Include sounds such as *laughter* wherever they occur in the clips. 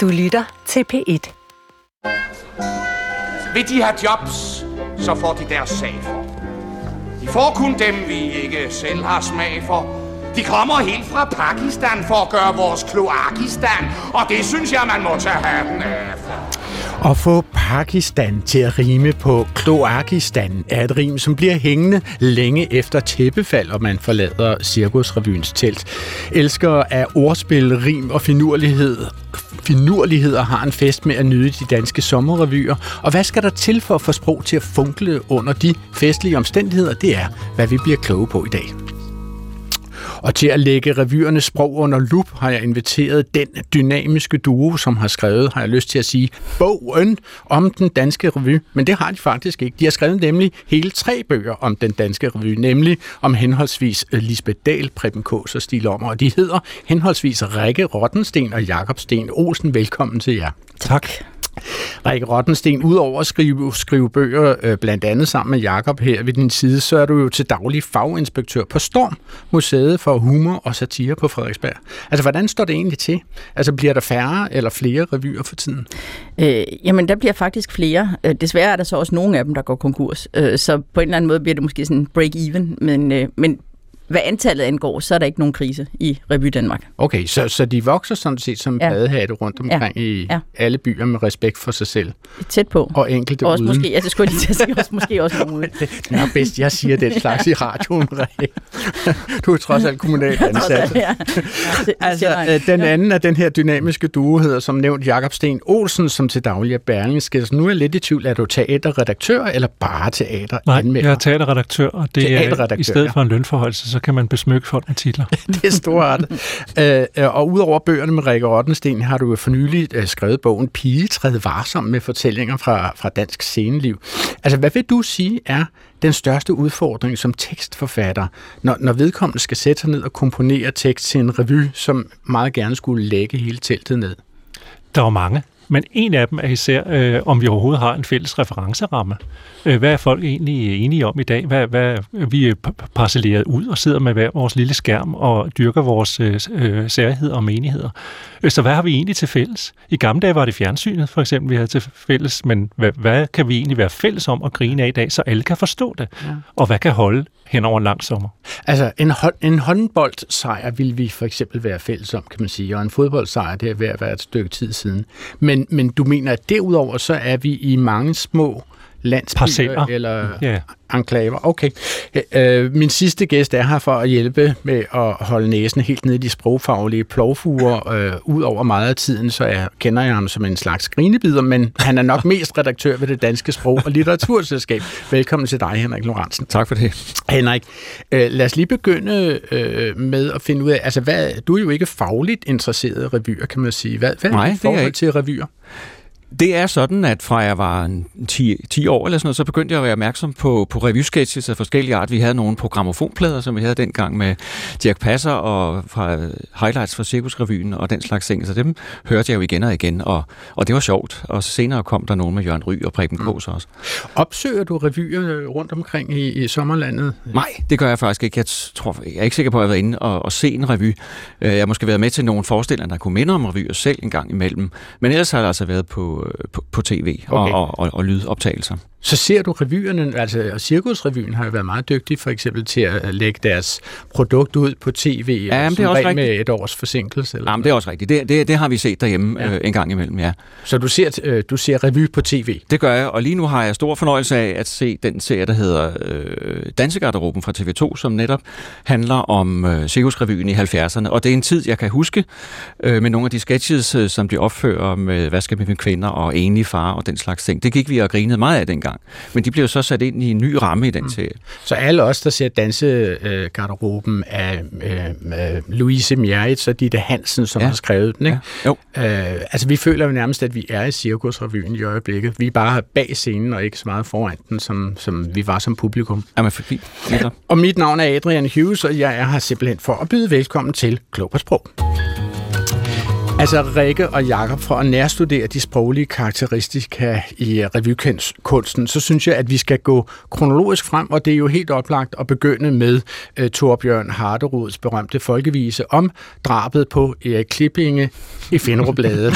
Du lytter til P1. Vil de have jobs, så får de deres sag for. De får kun dem, vi ikke selv har smag for. De kommer helt fra Pakistan for at gøre vores kloakistan, og det synes jeg, man må tage hatten af. At få Pakistan til at rime på Kloakistan er et rim, som bliver hængende længe efter tæppefald, og man forlader Cirkusrevyens telt. Elskere af ordspil, rim og finurlighed finurligheder har en fest med at nyde de danske sommerrevyer. Og hvad skal der til for at få sprog til at funkle under de festlige omstændigheder? Det er, hvad vi bliver kloge på i dag. Og til at lægge revyernes sprog under lup har jeg inviteret den dynamiske duo, som har skrevet, har jeg lyst til at sige, bogen om den danske revy. Men det har de faktisk ikke. De har skrevet nemlig hele tre bøger om den danske revy, nemlig om henholdsvis øh, Lisbeth Dahl, Preben Kås og Stil Ommer. Og de hedder henholdsvis Rikke Rottensten og Jakob Sten Olsen. Velkommen til jer. Tak. Rikke Rottensten, udover at skrive, skrive bøger, øh, blandt andet sammen med Jakob her ved din side, så er du jo til daglig faginspektør på Storm, Museet for Humor og Satire på Frederiksberg. Altså, hvordan står det egentlig til? Altså, bliver der færre eller flere revyer for tiden? Øh, jamen, der bliver faktisk flere. Øh, desværre er der så også nogle af dem, der går konkurs. Øh, så på en eller anden måde bliver det måske sådan break-even, men, øh, men hvad antallet angår, så er der ikke nogen krise i Revy Danmark. Okay, så, så de vokser sådan set som ja. badehatte rundt omkring ja. i ja. alle byer med respekt for sig selv. Tæt på. Og enkelte også uden. Måske, ja, det skulle jeg lige til at sige, også, måske også nogen uden. det, *laughs* det er bedst, jeg siger den slags i radioen, Du er trods alt kommunalt *laughs* ansat. ja. ja, altså, øh, den anden af den her dynamiske duo hedder som nævnt Jakob Sten Olsen, som til daglig er Berlingske. Så nu er jeg lidt i tvivl, er du teaterredaktør eller bare teateranmelder? Nej, jeg er teaterredaktør, og det er i stedet for en lønforholdelse, så kan man besmykke folk med titler. *laughs* det er stort. *laughs* øh, og udover bøgerne med Rikke Rottensten, har du for nylig øh, skrevet bogen Pige træde varsom med fortællinger fra, fra dansk sceneliv. Altså, hvad vil du sige er den største udfordring som tekstforfatter, når, når vedkommende skal sætte sig ned og komponere tekst til en revy, som meget gerne skulle lægge hele teltet ned? Der er mange. Men en af dem er især, øh, om vi overhovedet har en fælles referenceramme. Øh, hvad er folk egentlig enige om i dag? Hvad, hvad vi er parcelleret ud og sidder med hver vores lille skærm og dyrker vores øh, øh, særheder og menigheder. Øh, så hvad har vi egentlig til fælles? I gamle dage var det fjernsynet, for eksempel, vi havde til fælles, men hvad, hvad kan vi egentlig være fælles om at grine af i dag, så alle kan forstå det? Ja. Og hvad kan holde hen over en lang sommer? Altså, en, hånd, en håndboldsejr vil vi for eksempel være fælles om, kan man sige, og en fodboldsejr, det er ved at være et stykke tid siden. Men, men du mener, at derudover så er vi i mange små landsbyer Parceller. eller yeah. enklaver. Okay. Øh, min sidste gæst er her for at hjælpe med at holde næsen helt nede i de sprogfaglige plovfuger. Øh, Udover meget af tiden, så er, kender jeg ham som en slags grinebider, men han er nok mest redaktør ved det Danske Sprog- og Litteraturselskab. Velkommen til dig, Henrik Lorentzen. Tak for det. Henrik, øh, lad os lige begynde øh, med at finde ud af, altså hvad, du er jo ikke fagligt interesseret i revyer, kan man sige. Hvad, hvad Nej, er dit forhold til revyer? Det er sådan, at fra jeg var 10, 10 år eller sådan noget, så begyndte jeg at være opmærksom på, på revysketches af forskellige art. Vi havde nogle programmofonplader, som vi havde dengang med Dirk Passer og fra highlights fra Cirkusrevyen og den slags ting. Så dem hørte jeg jo igen og igen, og, og det var sjovt. Og senere kom der nogen med Jørgen Ry og Preben mm. Kås også. Opsøger du revyer rundt omkring i, i sommerlandet? Nej, det gør jeg faktisk ikke. Jeg, tror, jeg er ikke sikker på, at jeg har været inde og, og se en revy. Jeg har måske været med til nogle forestillinger, der kunne minde om revyer selv en gang imellem. Men ellers har jeg altså været på på, på, tv og, okay. og, og, og lydoptagelser. Så ser du revyerne, altså Cirkusrevyen har jo været meget dygtig for eksempel til at lægge deres produkt ud på tv, ja, men det er også rigtigt. med et års forsinkelse. Eller men det er også rigtigt. Det, det, det har vi set derhjemme ja. øh, en gang imellem, ja. Så du ser, øh, du ser revy på tv? Det gør jeg, og lige nu har jeg stor fornøjelse af at se den serie, der hedder øh, Dansegarderoben fra TV2, som netop handler om øh, Cirkusrevyen i 70'erne. Og det er en tid, jeg kan huske øh, med nogle af de sketches, øh, som de opfører med Hvad skal vi med kvinder og enlig far og den slags ting. Det gik vi og grinede meget af dengang gang. Men de blev så sat ind i en ny ramme i den mm. serie. Så alle os, der ser dansegarderoben af øh, Louise Mjerit, så det Hansen, som ja. har skrevet den. Ikke? Ja. Jo. Øh, altså, vi føler jo nærmest, at vi er i Cirkusrevyen i øjeblikket. Vi er bare bag scenen og ikke så meget foran den, som, som vi var som publikum. Jamen. Ja. Og mit navn er Adrian Hughes, og jeg er her simpelthen for at byde velkommen til Klog på Sprog. Altså Rikke og Jakob, for at nærstudere de sproglige karakteristika i revykunsten, så synes jeg, at vi skal gå kronologisk frem, og det er jo helt oplagt at begynde med uh, Torbjørn Harderods berømte folkevise om drabet på Erik Klippinge i Finderup-bladet.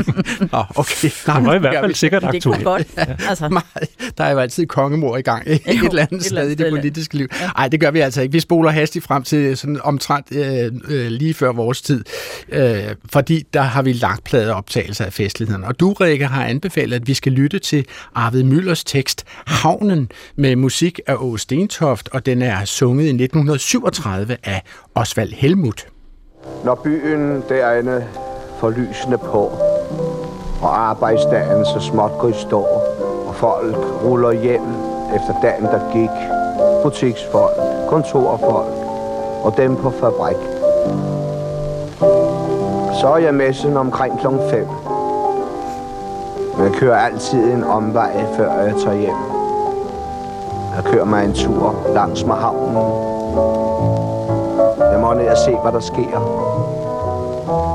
*laughs* Nå, okay. Nej, det var i hvert fald sikkert aktuelt. Det godt. Altså. *laughs* Der er jo altid kongemor i gang et eller andet sted i det politiske liv. Nej, ja. det gør vi altså ikke. Vi spoler hastigt frem til sådan omtrent øh, øh, lige før vores tid, øh, fordi der har vi lagt plade optagelser af festlighederne. Og du, Rikke, har anbefalet, at vi skal lytte til Arvid Møllers tekst Havnen med musik af Åge Stentoft, og den er sunget i 1937 af Osvald Helmut. Når byen derinde får lysene på, og arbejdsdagen så småt går i stå, og folk ruller hjem efter dagen, der gik, butiksfolk, kontorfolk og dem på fabrik. Så er jeg messen omkring kl. 5. Men jeg kører altid en omvej, før jeg tager hjem. Jeg kører mig en tur langs med havnen. Jeg må ned og se, hvad der sker.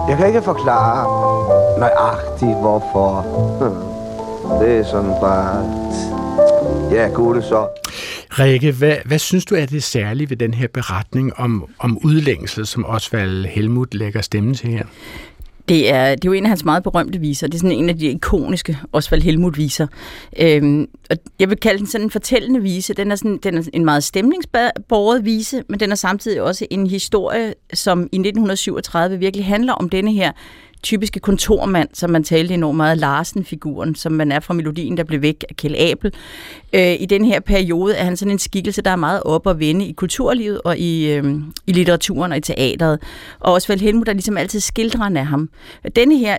Jeg kan ikke forklare nøjagtigt, hvorfor. Hm. Det er sådan bare... Ja, gode så. Rikke, hvad, hvad synes du er det særlige ved den her beretning om, om udlængsel, som Osvald Helmut lægger stemme til her? Det er, det er jo en af hans meget berømte viser. Det er sådan en af de ikoniske Osvald Helmut-viser. Øhm, og jeg vil kalde den sådan en fortællende vise. Den er, sådan, den er en meget stemningsbåret vise, men den er samtidig også en historie, som i 1937 virkelig handler om denne her typiske kontormand, som man talte enormt meget Larsen-figuren, som man er fra melodien, der blev væk af Kjell Abel. Øh, I den her periode er han sådan en skikkelse, der er meget op og vende i kulturlivet og i, øh, i litteraturen og i teateret. Og Osvald Helmut er ligesom altid skildrende af ham. Denne her,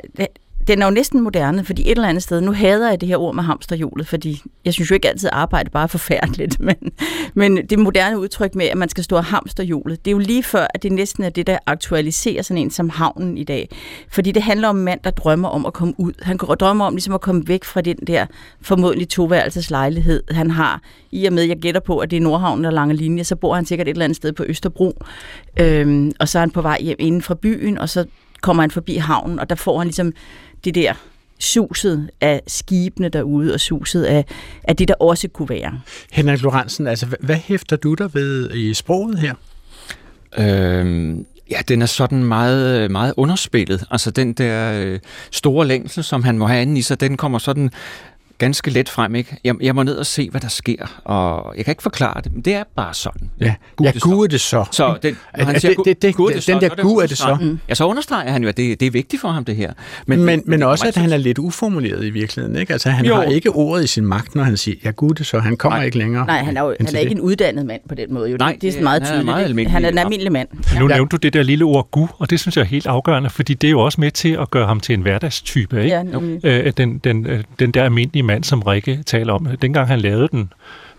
den er jo næsten moderne, fordi et eller andet sted, nu hader jeg det her ord med hamsterhjulet, fordi jeg synes jo ikke altid, at arbejde bare er forfærdeligt, *laughs* men, men det moderne udtryk med, at man skal stå af hamsterhjulet, det er jo lige før, at det næsten er det, der aktualiserer sådan en som havnen i dag. Fordi det handler om en mand, der drømmer om at komme ud. Han drømmer om ligesom at komme væk fra den der formodentlig toværelses lejlighed, han har. I og med, jeg gætter på, at det er Nordhavn og Lange Linje, så bor han sikkert et eller andet sted på Østerbro. Øhm, og så er han på vej hjem inden fra byen, og så kommer han forbi havnen, og der får han ligesom det der suset af skibene derude, og suset af, af det, der også kunne være. Henrik Lorentzen, altså, hvad hæfter du der ved i sproget her? Øhm, ja, den er sådan meget, meget underspillet. Altså den der øh, store længsel, som han må have inde i sig, den kommer sådan ganske let frem, ikke? Jeg, jeg må ned og se, hvad der sker, og jeg kan ikke forklare det, men det er bare sådan. Ja, Gud, ja, det Gud er det så. Så den, når han siger, det- det- det- Gud det så, den der så er Gud er det så. understreget. Ja, så understreger han jo, at det, det er vigtigt for ham, det her. Men, men, men det også, at han er lidt uformuleret i virkeligheden. Ikke? Altså, han Jo. har ikke ordet i sin magt, når han siger, ja gud, det så. Han kommer Nej. ikke længere. Nej, han er, jo, han er ikke en uddannet mand på den måde. Jo. Nej, det, er meget han er tydeligt. meget ikke? almindelig. han er en almindelig mand. Nu Ja. nævnte du det der lille ord gu, og det synes jeg er helt afgørende, fordi det er jo også med til at gøre ham til en hverdagstype, ikke? Ja, øh, den, den, øh, den der almindelige mand, som Rikke taler om. Dengang han lavede den,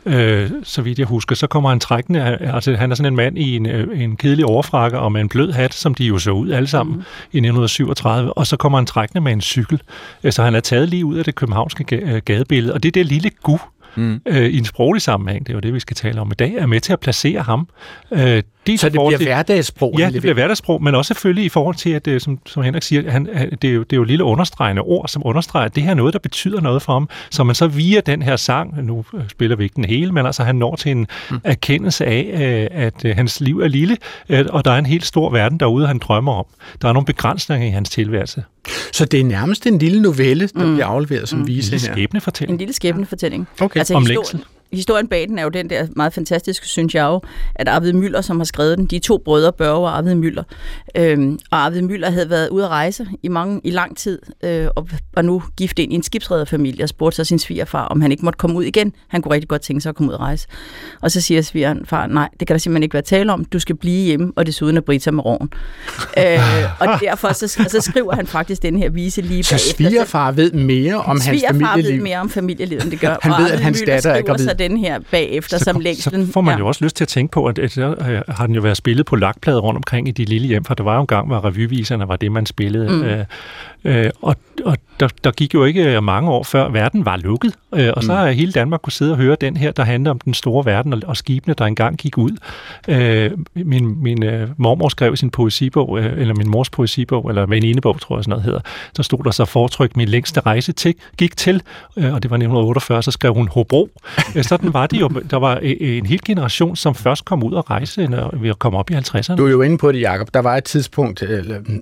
øh, så vidt jeg husker, så kommer han trækkende, altså han er sådan en mand i en, øh, en kedelig overfrakke og med en blød hat, som de jo så ud alle sammen mm. i 1937, og så kommer han trækkende med en cykel. Øh, Så han er taget lige ud af det københavnske øh, gadebillede, og det er det lille gu, mm. øh, i en sproglig sammenhæng, det er jo det, vi skal tale om i dag, er med til at placere ham. Øh, dels Så det bliver til- hverdagssprog. Ja, det bliver hverdagssprog, men også selvfølgelig i forhold til, at det, som, som Henrik siger, han, det, er jo, det er jo lille understregende ord, som understreger, at det her er noget, der betyder noget for ham. Så man så via den her sang, nu øh, spiller vi ikke den hele, men altså han når til en mm. erkendelse af, øh, at øh, hans liv er lille, øh, og der er en helt stor verden derude, han drømmer om. Der er nogle begrænsninger i hans tilværelse. Så det er nærmest en lille novelle, der mm. bliver afleveret som vise Det er her. En skæbnefortælling. lille skæbnefortælling. Okay. Altså, Om længsel. Historien bag den er jo den der meget fantastiske, synes jeg jo, at Arvid Møller, som har skrevet den, de to brødre, Børge og Arvid Møller. Øhm, og Arvid Møller havde været ude at rejse i, mange, i lang tid, øh, og var nu gift ind i en skibsrederfamilie og spurgte så sin svigerfar, om han ikke måtte komme ud igen. Han kunne rigtig godt tænke sig at komme ud og rejse. Og så siger svigeren, far, nej, det kan der simpelthen ikke være tale om. Du skal blive hjemme, og desuden er Brita med roven. *laughs* øh, og derfor så, så skriver han faktisk den her vise lige Så bagefter. svigerfar ved mere om hans Svigerfar ved familieliv. mere om familielivet, end det gør. Han ved, at hans datter er gravid. Så den her bagefter som så, længslen. så får man ja. jo også lyst til at tænke på, at, at øh, har den jo været spillet på lakplader rundt omkring i de lille hjem, for der var jo en gang, hvor revyviserne var det, man spillede. Mm. Øh, øh, og, og der, der gik jo ikke mange år før verden var lukket, øh, og så har hele Danmark kunne sidde og høre den her, der handler om den store verden og, og skibene, der engang gik ud. Øh, min min øh, mormor skrev sin poesibog, øh, eller min mors poesibog, eller venindebog, tror jeg sådan noget hedder, så stod der så fortryk, min længste rejse til, gik til, øh, og det var 1948, så skrev hun Hobro. *laughs* Øh, sådan var det jo. Der var øh, en hel generation, som først kom ud og rejse, når vi kom op i 50'erne. Du er jo inde på det, Jacob. Der var et tidspunkt,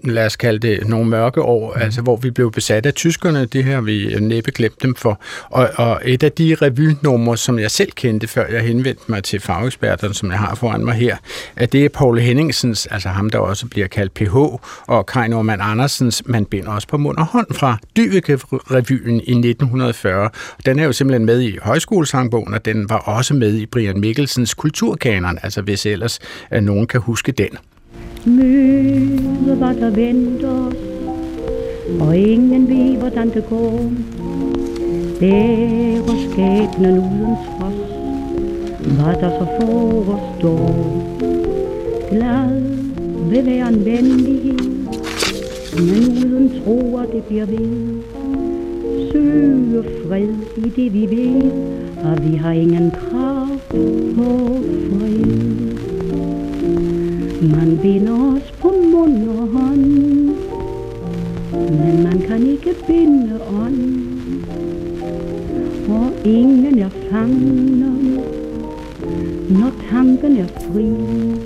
lad os kalde det nogle mørke år, mm. altså hvor vi blev besat af tyskerne. Det har vi næppe glemt dem for. Og, og et af de revynumre, som jeg selv kendte, før jeg henvendte mig til fageksperterne, som jeg har foran mig her, at det er Paul Henningsens, altså ham, der også bliver kaldt PH, og Kai Norman Andersens, man binder også på mund og hånd fra Dyveke-revyen i 1940. Den er jo simpelthen med i højskolesangbogen, og den var også med i Brian Mikkelsens kulturkanon, altså hvis ellers at nogen kan huske den. Møde, hvad der venter os, og ingen ved, hvordan det går. Bærer skæbnen uden trods, hvad der så forestår. Glad vil være en venlighed, men uden tro, at det bliver ved. Søge fred i det, vi ved, og vi har ingen krav på fred. Man binder os på mund og hånd, men man kan ikke binde ånd. For ingen er fanget, når tanken er fri.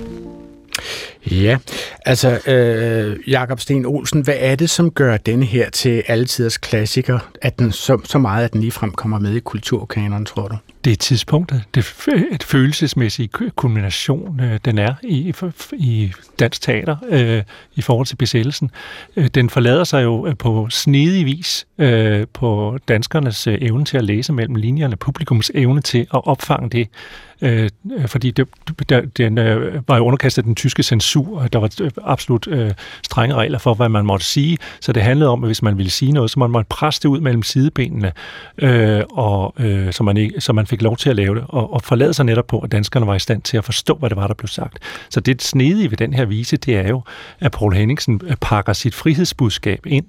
Altså øh, Jakob Sten Olsen, hvad er det, som gør denne her til altiders klassiker, at den så, så meget, at den ligefrem kommer med i kulturkanonen, tror du? Det er tidspunktet. Det et følelsesmæssig kulmination, øh, den er i, i dansk teater øh, i forhold til besættelsen. Øh, den forlader sig jo øh, på snedig vis øh, på danskernes øh, evne til at læse mellem linjerne, publikums evne til at opfange det, øh, fordi det, der, den øh, var jo underkastet den tyske censur, og der var absolut øh, strenge regler for, hvad man måtte sige, så det handlede om, at hvis man ville sige noget, så man måtte presse det ud mellem sidebenene, øh, og, øh, så, man ikke, så man fik lov til at lave det, og, og forlade sig netop på, at danskerne var i stand til at forstå, hvad det var, der blev sagt. Så det snedige ved den her vise, det er jo, at Paul Henningsen øh, pakker sit frihedsbudskab ind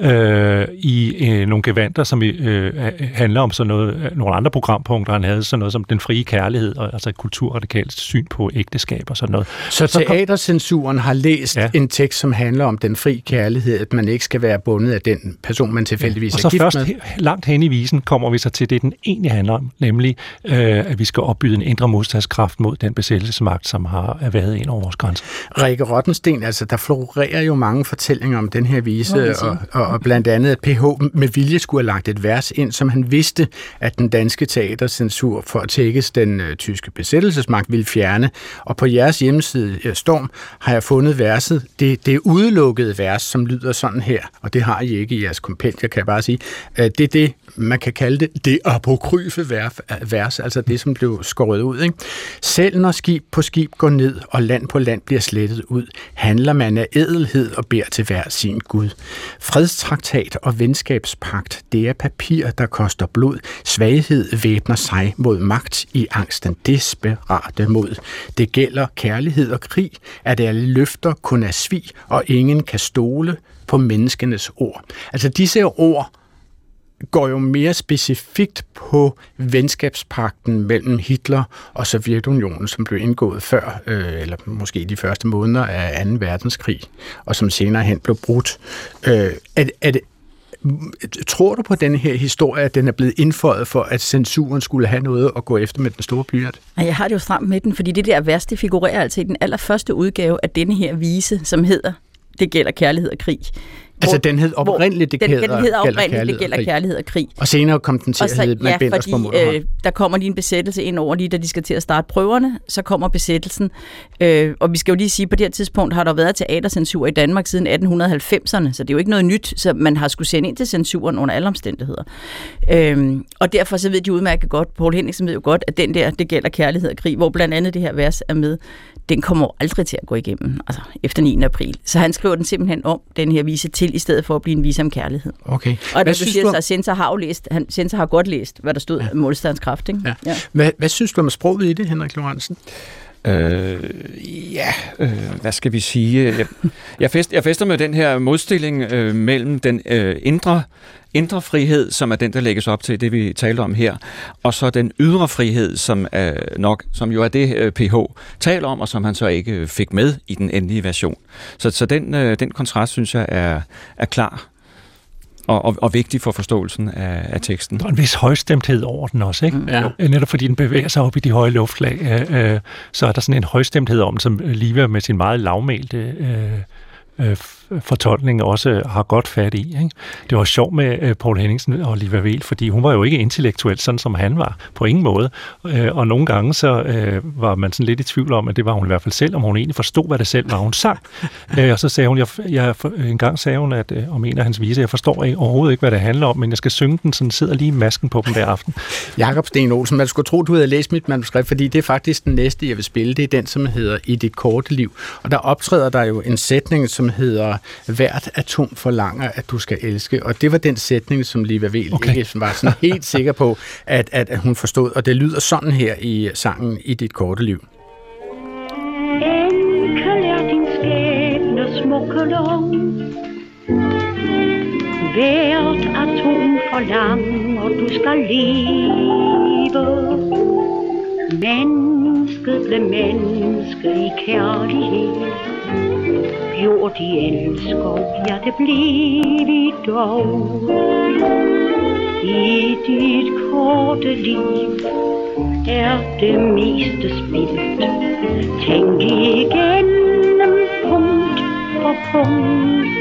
øh, i øh, nogle gevanter, som øh, handler om sådan noget, øh, nogle andre programpunkter, han havde sådan noget som den frie kærlighed, og, altså et kulturradikalt syn på ægteskab og sådan noget. Så, så teatercensuren har læst ja. en tekst, som handler om den frie kærlighed, at man ikke skal være bundet af den person, man tilfældigvis ja. er gift med. Og så først langt hen i visen kommer vi så til det, den egentlig handler om, nemlig øh, at vi skal opbyde en indre modstandskraft mod den besættelsesmagt, som har været ind over vores grænser. Rikke Rottensten, altså der florerer jo mange fortællinger om den her vise, og, og, og blandt andet, at PH med vilje skulle have lagt et vers ind, som han vidste, at den danske teatercensur for at tækkes den øh, tyske besættelsesmagt ville fjerne. Og på jeres hjemmeside, øh, Storm, har jeg fundet verset, det, det udelukkede vers, som lyder sådan her, og det har I ikke i jeres kompendier, kan jeg bare sige. Øh, det er det, man kan kalde det, det apokryfe vers, vers, altså det, som blev skåret ud. Ikke? Selv når skib på skib går ned, og land på land bliver slettet ud, handler man af edelhed og beder til hver sin Gud. Fredstraktat og venskabspagt, det er papir, der koster blod. Svaghed væbner sig mod magt i angsten desperate mod. Det gælder kærlighed og krig, at alle løfter kun er svig, og ingen kan stole på menneskenes ord. Altså disse ord går jo mere specifikt på venskabspakten mellem Hitler og Sovjetunionen, som blev indgået før, øh, eller måske de første måneder af 2. verdenskrig, og som senere hen blev brudt. Øh, er, er det, Tror du på den her historie, at den er blevet indføjet for, at censuren skulle have noget at gå efter med den store blyant? Jeg har det jo stramt med den, fordi det der værste figurerer altså i den allerførste udgave af denne her vise, som hedder Det gælder kærlighed og krig. Altså, den hed oprindeligt, det, den, gælder, den hedder oprindeligt, det gælder kærlighed og krig. Og senere kom den til at hedde, man ja, fordi, på øh, der kommer lige en besættelse ind over, lige da de skal til at starte prøverne, så kommer besættelsen. Øh, og vi skal jo lige sige, på det her tidspunkt har der været teatercensur i Danmark siden 1890'erne, så det er jo ikke noget nyt, så man har skulle sende ind til censuren under alle omstændigheder. Øh, og derfor så ved de udmærket godt, Paul Henningsen ved jo godt, at den der, det gælder kærlighed og krig, hvor blandt andet det her vers er med, den kommer aldrig til at gå igennem, altså efter 9. april. Så han skriver den simpelthen om, den her vise til, i stedet for at blive en vise om kærlighed. Okay. Og hvad du siger, du... så Sensor har jo læst, han, Sensor har godt læst, hvad der stod ja. om modstandskraft, ikke? Ja. Ja. Hvad, hvad synes du om sproget i det, Henrik Lorentzen? Øh, ja, øh, hvad skal vi sige? Jeg, jeg, fest, jeg fester med den her modstilling øh, mellem den øh, indre, indre frihed, som er den, der lægges op til det, vi taler om her, og så den ydre frihed, som, er nok, som jo er det, øh, PH taler om, og som han så ikke fik med i den endelige version. Så, så den, øh, den kontrast, synes jeg, er, er klar og, og, og vigtig for forståelsen af, af teksten. Der er en vis højstemthed over den også, ikke? Ja. Jo. Netop fordi den bevæger sig op i de høje luftlag, øh, øh, så er der sådan en højstemthed om, den, som Liva med sin meget lavmælte øh, øh, fortolkning også har godt fat i. Ikke? Det var sjovt med øh, Paul Henningsen og Liva Vel, fordi hun var jo ikke intellektuel, sådan som han var, på ingen måde. Øh, og nogle gange så øh, var man sådan lidt i tvivl om, at det var hun i hvert fald selv, om hun egentlig forstod, hvad det selv var, hun sang. *laughs* og så sagde hun, jeg, jeg, en gang sagde hun, at om en af hans viser, jeg forstår ikke, overhovedet ikke, hvad det handler om, men jeg skal synge den, så den sidder lige masken på dem hver aften. *laughs* Jakob Sten Olsen, man skulle tro, du havde læst mit manuskript, fordi det er faktisk den næste, jeg vil spille. Det er den, som hedder I dit korte liv. Og der optræder der jo en sætning, som hedder Hvert atom forlanger, at du skal elske. Og det var den sætning, som Liva Vel okay. ikke var sådan *laughs* helt sikker på, at, at, at hun forstod. Og det lyder sådan her i sangen I dit korte liv. Enkel er din skæbne smukke lov Hvert atom forlanger, du skal leve Menneske blev menneske i kærlighed. Gjorde de elsker, ja det blev vi dog. I dit korte liv er det meste spildt. Tænk igennem punkt for punkt.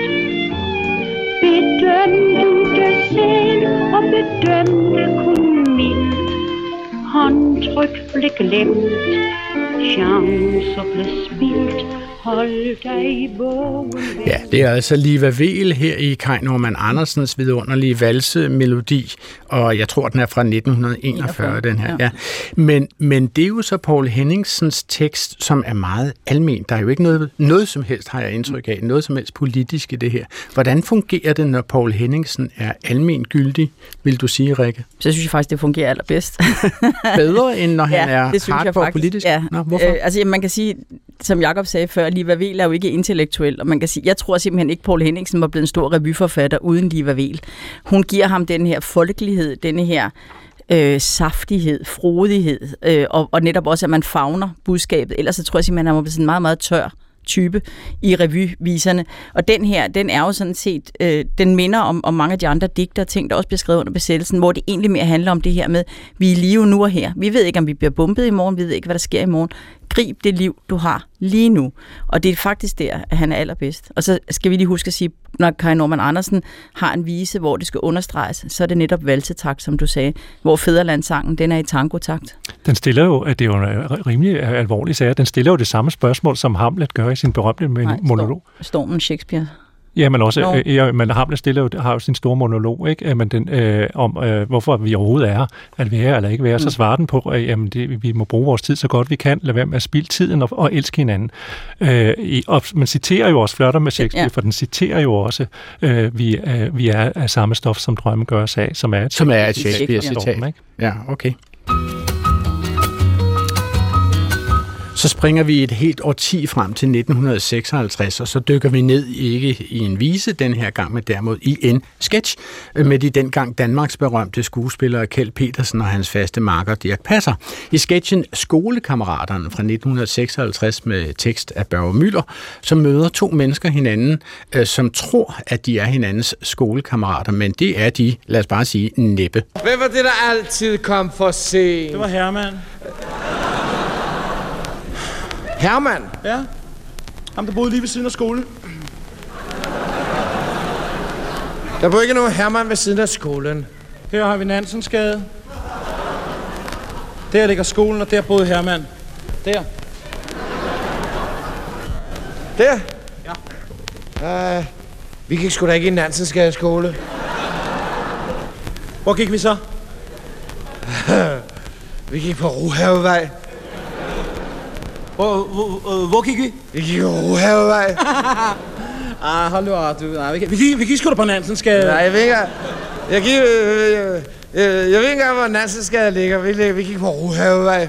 Bedøm du dig selv og bedøm det kun Håndtryk blev glemt, chancer blev spildt. Hold dig vågen Ja, det er altså Liva Vel her i Kai Norman Andersens vidunderlige valsemelodi, og jeg tror, den er fra 1941, den her. Ja. Ja. Men, men det er jo så Paul Henningsens tekst, som er meget almen. Der er jo ikke noget, noget som helst, har jeg indtryk af, noget som helst politisk i det her. Hvordan fungerer det, når Paul Henningsen er almen gyldig, vil du sige, Rikke? Så synes jeg faktisk, det fungerer allerbedst. Bedre, end når *laughs* han er det synes jeg hardcore faktisk. politisk? Ja. Nå, hvorfor? Øh, altså, jamen, man kan sige, som Jakob sagde før, Liva Vel er jo ikke intellektuel, og man kan sige, jeg tror simpelthen ikke, Paul Henningsen var blevet en stor revyforfatter uden Liva Vel. Hun giver ham den her folkelighed, denne her øh, saftighed, frodighed, øh, og, og netop også, at man fagner budskabet. Ellers så tror jeg simpelthen, at han var blevet sådan en meget, meget tør type i revyviserne. Og den her, den er jo sådan set, øh, den minder om, om mange af de andre digter, ting, der også bliver skrevet under besættelsen, hvor det egentlig mere handler om det her med, vi er lige live nu og her. Vi ved ikke, om vi bliver bombet i morgen, vi ved ikke, hvad der sker i morgen. Grib det liv, du har lige nu. Og det er faktisk der, at han er allerbedst. Og så skal vi lige huske at sige, når Kai Norman Andersen har en vise, hvor det skal understreges, så er det netop valsetakt, som du sagde, hvor Fæderlandssangen, den er i tangotakt. Den stiller jo, at det er jo en øh, rimelig øh, alvorlig sag, den stiller jo det samme spørgsmål, som Hamlet gør i sin berømte Nej, monolog. Stormen Shakespeare. Ja, men også, Nå. øh, ja, men Hamlet stiller jo, har jo sin store monolog, ikke? Øh, Men den, øh, om øh, hvorfor vi overhovedet er, at være eller ikke være, mm. så svarer den på, at jamen, det, vi må bruge vores tid så godt vi kan, lade være med at spilde tiden og, og elske hinanden. Øh, i, og man citerer jo også flørter med Shakespeare, Ja. for den citerer jo også, øh, vi, øh, vi er af samme stof, som drømme gør os af, som er et, Som er et Shakespeare. Shakespeare-citat. Ikke? Ja, okay. Så springer vi et helt årti frem til 1956, og så dykker vi ned ikke i en vise den her gang, men derimod i en sketch med de dengang Danmarks berømte skuespillere Kjeld Petersen og hans faste marker Dirk Passer. I sketchen Skolekammeraterne fra 1956 med tekst af Børge Møller, så møder to mennesker hinanden, øh, som tror, at de er hinandens skolekammerater, men det er de, lad os bare sige, næppe. Hvem var det, der altid kom for sent? Det var Herman. Herman. Ja. Ham, der boede lige ved siden af skole. Der bor ikke nogen Herman ved siden af skolen. Her har vi Nansensgade. Der ligger skolen, og der boede Herman. Der. Der? Ja. Uh, vi gik sgu da ikke i Nansensgade skole. Hvor gik vi så? *laughs* Vi gik på Ruhavevej. Hvor, hvor, øh, hvor gik vi? Vi på Ruhavevej. *laughs* Ah, hold nu op, du. Nej, vi, gik, vi, gik, vi gik sgu da på Nansensgade. Nej, jeg ved ikke Jeg gik... Øh, øh, øh, jeg ved ikke engang, hvor Nansensgade ligger. Vi, lig- vi gik på Ruhavevej.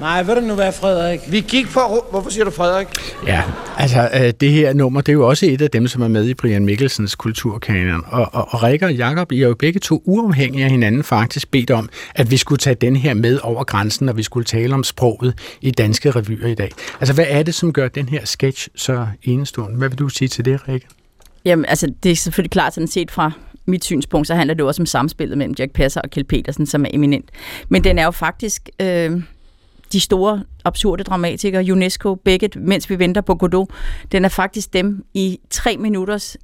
Nej, ved du nu hvad, Frederik? Vi gik på... ro- Hvorfor siger du Frederik? Ja, altså øh, det her nummer, det er jo også et af dem, som er med i Brian Mikkelsens kulturkanon. Og, og, og Rikke og Jacob, I er jo begge to uafhængige af hinanden faktisk bedt om, at vi skulle tage den her med over grænsen, når vi skulle tale om sproget i danske revyer i dag. Altså hvad er det, som gør den her sketch så enestående? Hvad vil du sige til det, Rikke? Jamen, altså, det er selvfølgelig klart, sådan set fra mit synspunkt, så handler det jo også om samspillet mellem Jack Passer og Kjeld Petersen, som er eminent. Men den er jo faktisk øh, de store absurde dramatikere, UNESCO, Beckett, mens vi venter på Godot, den er faktisk dem i tre minutters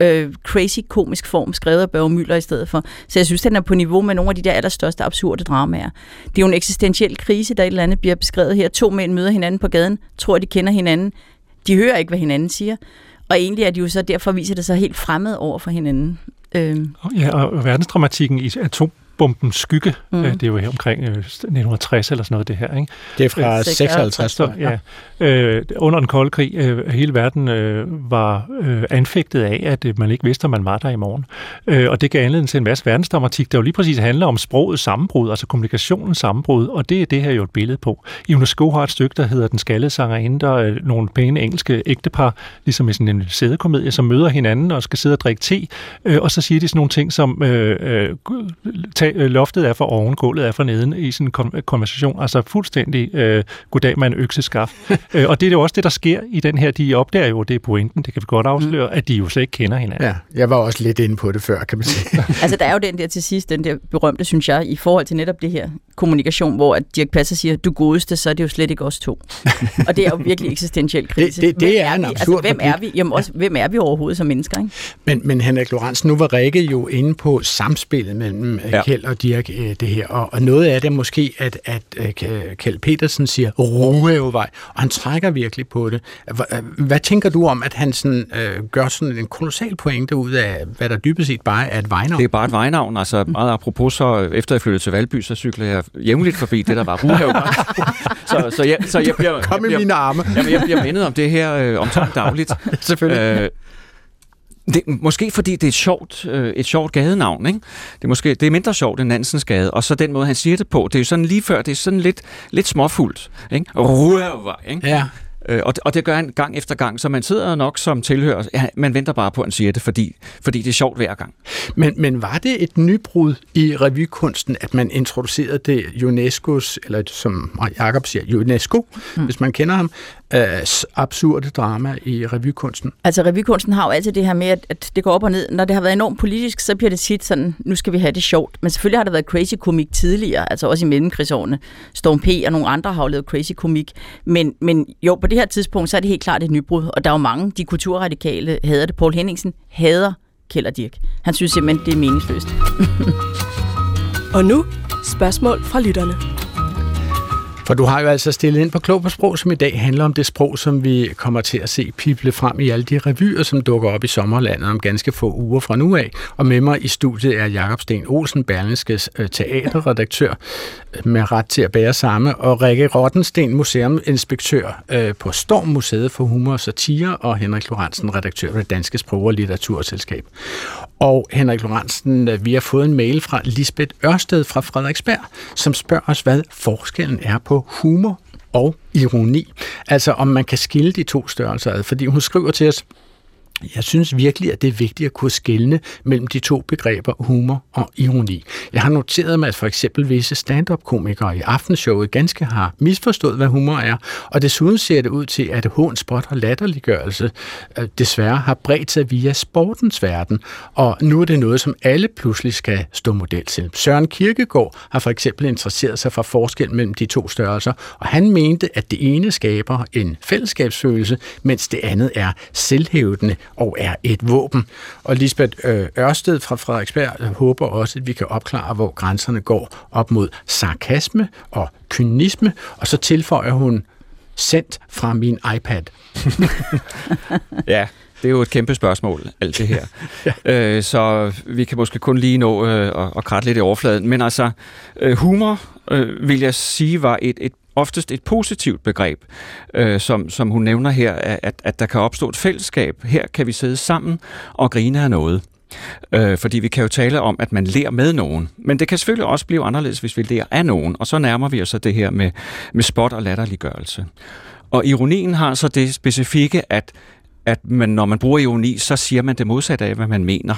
øh, crazy komisk form, skrevet af Børge Møller i stedet for. Så jeg synes, den er på niveau med nogle af de der allerstørste absurde dramaer. Det er jo en eksistentiel krise, der et eller andet bliver beskrevet her. To mænd møder hinanden på gaden, tror, de kender hinanden. De hører ikke, hvad hinanden siger. Og egentlig er de jo så, derfor viser det sig helt fremmed over for hinanden. Øh, Ja, og verdensdramatikken i atom atombombens skygge, Mm. mm. det er jo her omkring øh, 1960 eller sådan noget, det her, ikke? Det er fra Øh, 56. Så, ja. Øh, under den kolde krig, øh, hele verden øh, var øh, anfægtet af, at øh, man ikke vidste, om man var der i morgen. Øh, og det gav anledning til en masse verdensdramatik, der jo lige præcis handler om sprogets sammenbrud, altså kommunikationens sammenbrud, og det er det her jo et billede på. UNESCO har et stykke, der hedder Den skaldede sangerinde, der er nogle pæne engelske ægtepar, ligesom i sådan en sædekomedie, som møder hinanden og skal sidde og drikke te, øh, og så siger de sådan nogle ting som, øh, øh, tag, øh, loftet er for oven, gulvet er for neden, i sådan en kon- konversation, altså fuldstændig øh, goddag med en økseskaf. *laughs* øh, og det er jo også det, der sker i den her, de opdager jo, det er pointen, det kan vi godt afsløre, mm. at de jo slet ikke kender hinanden. Ja, jeg var også lidt inde på det før, kan man sige. *laughs* Altså, der er jo den der til sidst, den der berømte, synes jeg, i forhold til netop det her kommunikation, hvor at Dirk Passer siger, du godeste, så er det jo slet ikke os to. *laughs* og det er jo virkelig eksistentiel krise. Det- det- det Hvem er en vi? absurd altså, hvem er vi? Jamen, også, hvem er vi overhovedet som mennesker, ikke? Men, men Henrik Lorentzen, nu var Rikke jo inde på samspillet mellem ja. Kjeld og Dirk, øh, det her. Og, og noget af det måske, at, at øh, Kjeld Petersen siger Rohævevej, og han trækker virkelig på det. Øh, Hvad tænker du om, at han sådan, øh, gør sådan en kolossal pointe ud af, hvad der dybest set bare er et vejnavn? Det er bare et vejnavn. Altså meget apropos, så efter jeg flyttede til Valby, så cyklede jeg jævnligt forbi det, der var Ruhavevej. *laughs* så, så, jeg, så jeg bliver... Kom jeg i mine arme. Jamen, jeg bliver mindet om det her øh, omtrent dagligt. *laughs* Selvfølgelig. Øh, det, måske fordi det er et sjovt, øh, et sjovt gadenavn, ikke? Det er, måske, det er mindre sjovt end Nansens Gade, og så den måde, han siger det på, det er jo sådan lige før, det er sådan lidt, lidt småfuldt, ikke? Røver, ikke? Ja, Øh, og, og det gør han gang efter gang, så man sidder nok som tilhører, ja, man venter bare på, at han siger det, fordi, fordi det er sjovt hver gang. men, men var det et nybrud i revykunsten, at man introducerede det UNESCO's, eller som Jacob siger, UNESCO, mm. hvis man kender ham, øh, absurde drama i revykunsten? Altså, revykunsten har jo altid det her med, at, at det går op og ned. Når det har været enormt politisk, så bliver det tit sådan, nu skal vi have det sjovt. Men selvfølgelig har der været crazy komik tidligere, altså også i mellemkrigsårene. Storm P. og nogle andre har jo lavet crazy komik. Men, men jo, på det her tidspunkt, så er det helt klart et nybrud. Og der er jo mange, de kulturradikale hader det. Paul Henningsen hader Kjeld og Dirk. Han synes simpelthen, det er meningsløst. *laughs* Og nu spørgsmål fra lytterne. For du har jo altså stillet ind på Klog på Sprog, som i dag handler om det sprog, som vi kommer til at se pible frem i alle de revyer, som dukker op i sommerlandet om ganske få uger fra nu af. Og med mig i studiet er Jakob Sten Olsen, Berlingskes øh, teaterredaktør øh, med ret til at bære samme, og Rikke Rottensten, museuminspektør øh, på Storm Museet for Humor og Satire, og Henrik Lorentzen, redaktør ved Danske Sprog- og Litteraturselskab. Og Henrik Lorentzen, øh, vi har fået en mail fra Lisbeth Ørsted fra Frederiksberg, som spørger os, hvad forskellen er på humor og ironi. Altså om man kan skille de to størrelser ad, fordi hun skriver til os, jeg synes virkelig, at det er vigtigt at kunne skelne mellem de to begreber humor og ironi. Jeg har noteret mig, at for eksempel visse stand-up-komikere i aftenshowet ganske har misforstået, hvad humor er, og desuden ser det ud til, at hån, spot og latterliggørelse øh, desværre har bredt sig via sportens verden, og nu er det noget, som alle pludselig skal stå model til. Søren Kirkegaard har for eksempel interesseret sig for forskel mellem de to størrelser, og han mente, at det ene skaber en fællesskabsfølelse, mens det andet er selvhævdende og er et våben. Og Lisbeth øh, Ørsted fra Frederiksberg øh, håber også, at vi kan opklare, hvor grænserne går op mod sarkasme og kynisme, og så tilføjer hun sendt fra min iPad. *laughs* Ja, det er jo et kæmpe spørgsmål, alt det her. *laughs* ja. øh, så vi kan måske kun lige nå øh, at, at kratte lidt i overfladen. Men altså, øh, humor, øh, vil jeg sige, var et, et oftest et positivt begreb, øh, som, som hun nævner her, at, at der kan opstå et fællesskab. Her kan vi sidde sammen og grine af noget. Øh, fordi vi kan jo tale om, at man lærer med nogen. Men det kan selvfølgelig også blive anderledes, hvis vi lærer af nogen. Og så nærmer vi os så det her med, med spot og latterliggørelse. Og ironien har så det specifikke, at at man, når man bruger ironi, så siger man det modsatte af, hvad man mener,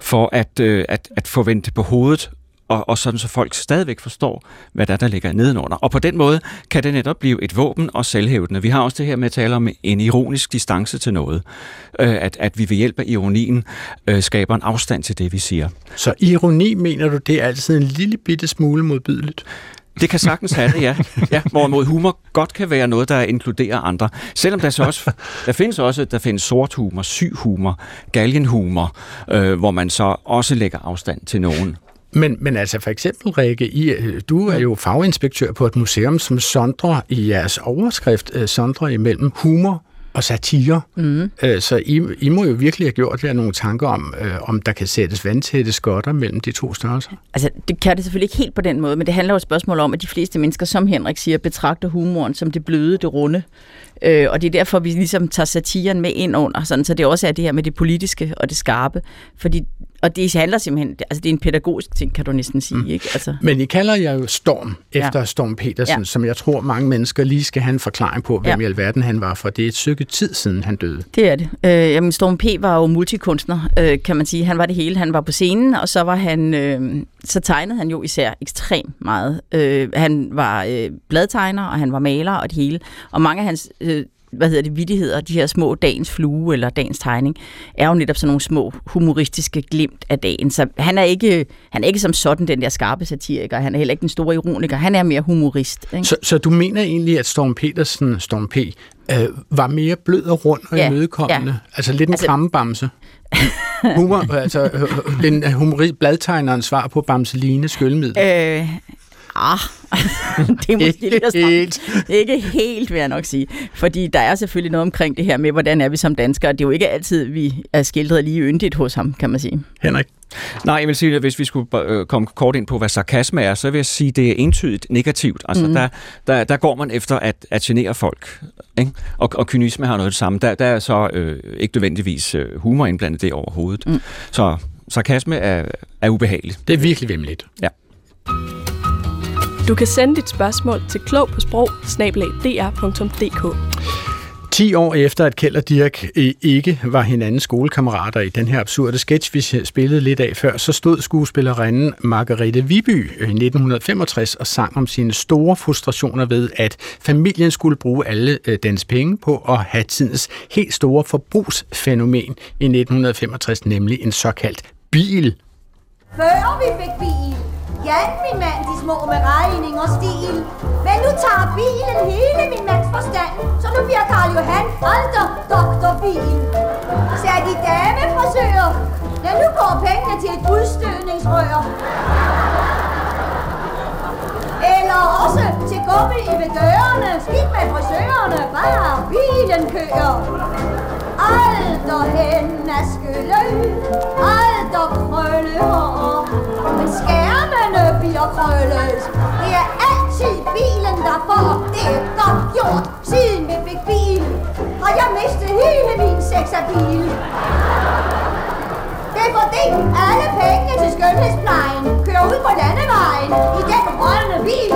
for at, øh, at, at få vendt på hovedet, og, og sådan så folk stadigvæk forstår, hvad der, der ligger nedenunder. Og på den måde kan det netop blive et våben og selvhævdende. Vi har også det her med at tale om en ironisk distance til noget. Øh, at, at vi ved hjælp af ironien øh, skaber en afstand til det, vi siger. Så ironi, mener du, det er altid en lille bitte smule modbydeligt? Det kan sagtens have det, ja. ja. Hvorimod humor godt kan være noget, der inkluderer andre. Selvom der så også, der findes også, der findes sort humor, syg humor, galgenhumor, øh, hvor man så også lægger afstand til nogen. Men, men altså for eksempel, Rikke, I, øh, du er jo faginspektør på et museum, som sondrer i jeres overskrift, øh, sondrer imellem humor og satire. Mm. Så I, I må jo virkelig have gjort jer nogle tanker om, om der kan sættes vandtætte skotter mellem de to størrelser. Altså, det kan det selvfølgelig ikke helt på den måde, men det handler jo et spørgsmål om, at de fleste mennesker, som Henrik siger, betragter humoren som det bløde, det runde. Øh, og det er derfor, vi ligesom tager satiren med ind under, sådan, så det også er det her med det politiske og det skarpe. Fordi, og det handler simpelthen, altså det er en pædagogisk ting, kan du næsten sige. Mm. Ikke? Altså. Men I kalder jer jo Storm, efter ja. Storm Petersen, ja. som jeg tror mange mennesker lige skal have en forklaring på, hvem ja. i alverden han var, for det er et stykke tid siden, han døde. Det er det. Øh, jamen, Storm P. var jo multikunstner, øh, kan man sige. Han var det hele. Han var på scenen, og så var han... Øh, så tegnede han jo især ekstremt meget. Øh, han var øh, bladtegner, og han var maler og det hele. Og mange af hans øh, hvad hedder det, vidigheder, de her små dagens flue eller dagens tegning, er jo netop sådan nogle små humoristiske glimt af dagen. Så han er ikke, han er ikke som sådan den der skarpe satiriker, han er heller ikke den store ironiker, han er mere humorist. Ikke? Så, så du mener egentlig, at Storm Petersen, Storm P., øh, var mere blød og rund og ja, imødekommende? Ja. Altså lidt en altså, krammebamse? Humor, altså en humorist, bladtegnerens svar på Bamseline skyldmiddel? Øh, Ah, *laughs* det er måske lidt at helt. Ikke helt, vil jeg nok sige. Fordi der er selvfølgelig noget omkring det her med, hvordan er vi som danskere. Det er jo ikke altid, vi er skildret lige yndigt hos ham, kan man sige. Henrik? Nej, jeg vil sige, at hvis vi skulle øh, komme kort ind på, hvad sarkasme er, så vil jeg sige, at det er entydigt negativt. Altså, mm. der, der, der går man efter at, at genere folk. Ikke? Og, og kynisme har noget det samme. Der, der er så øh, ikke nødvendigvis øh, humor indblandet det overhovedet. Mm. Så sarkasme er, er ubehageligt. Det er virkelig vemmeligt. Ja. Du kan sende dit spørgsmål til klog på sprog 10 år efter, at Kjeld og Dirk ikke var hinandens skolekammerater i den her absurde sketch, vi spillede lidt af før, så stod skuespillerinden Margarete Viby i 1965 og sang om sine store frustrationer ved, at familien skulle bruge alle øh, dens penge på at have tidens helt store forbrugsfænomen i 1965, nemlig en såkaldt bil. Før vi fik bil, Jan, min mand, de små med regning og stil. Men nu tager bilen hele min mands forstand, så nu bliver Karl Johan alder doktor bil. Så er de damefrisører. Ja, nu går pengene til et udstødningsrør. Eller også til gummi i ved dørene. Skidt med frisørerne, bare bilen kører alder hen er skylle, alder og krølle hår. Men skærmene bliver krøllet. Det er altid bilen, der får det er godt gjort, siden vi fik bil. Har jeg mistet hele min sexabil. Det er fordi alle penge til skønhedsplejen kører ud på landevejen i den grønne bil.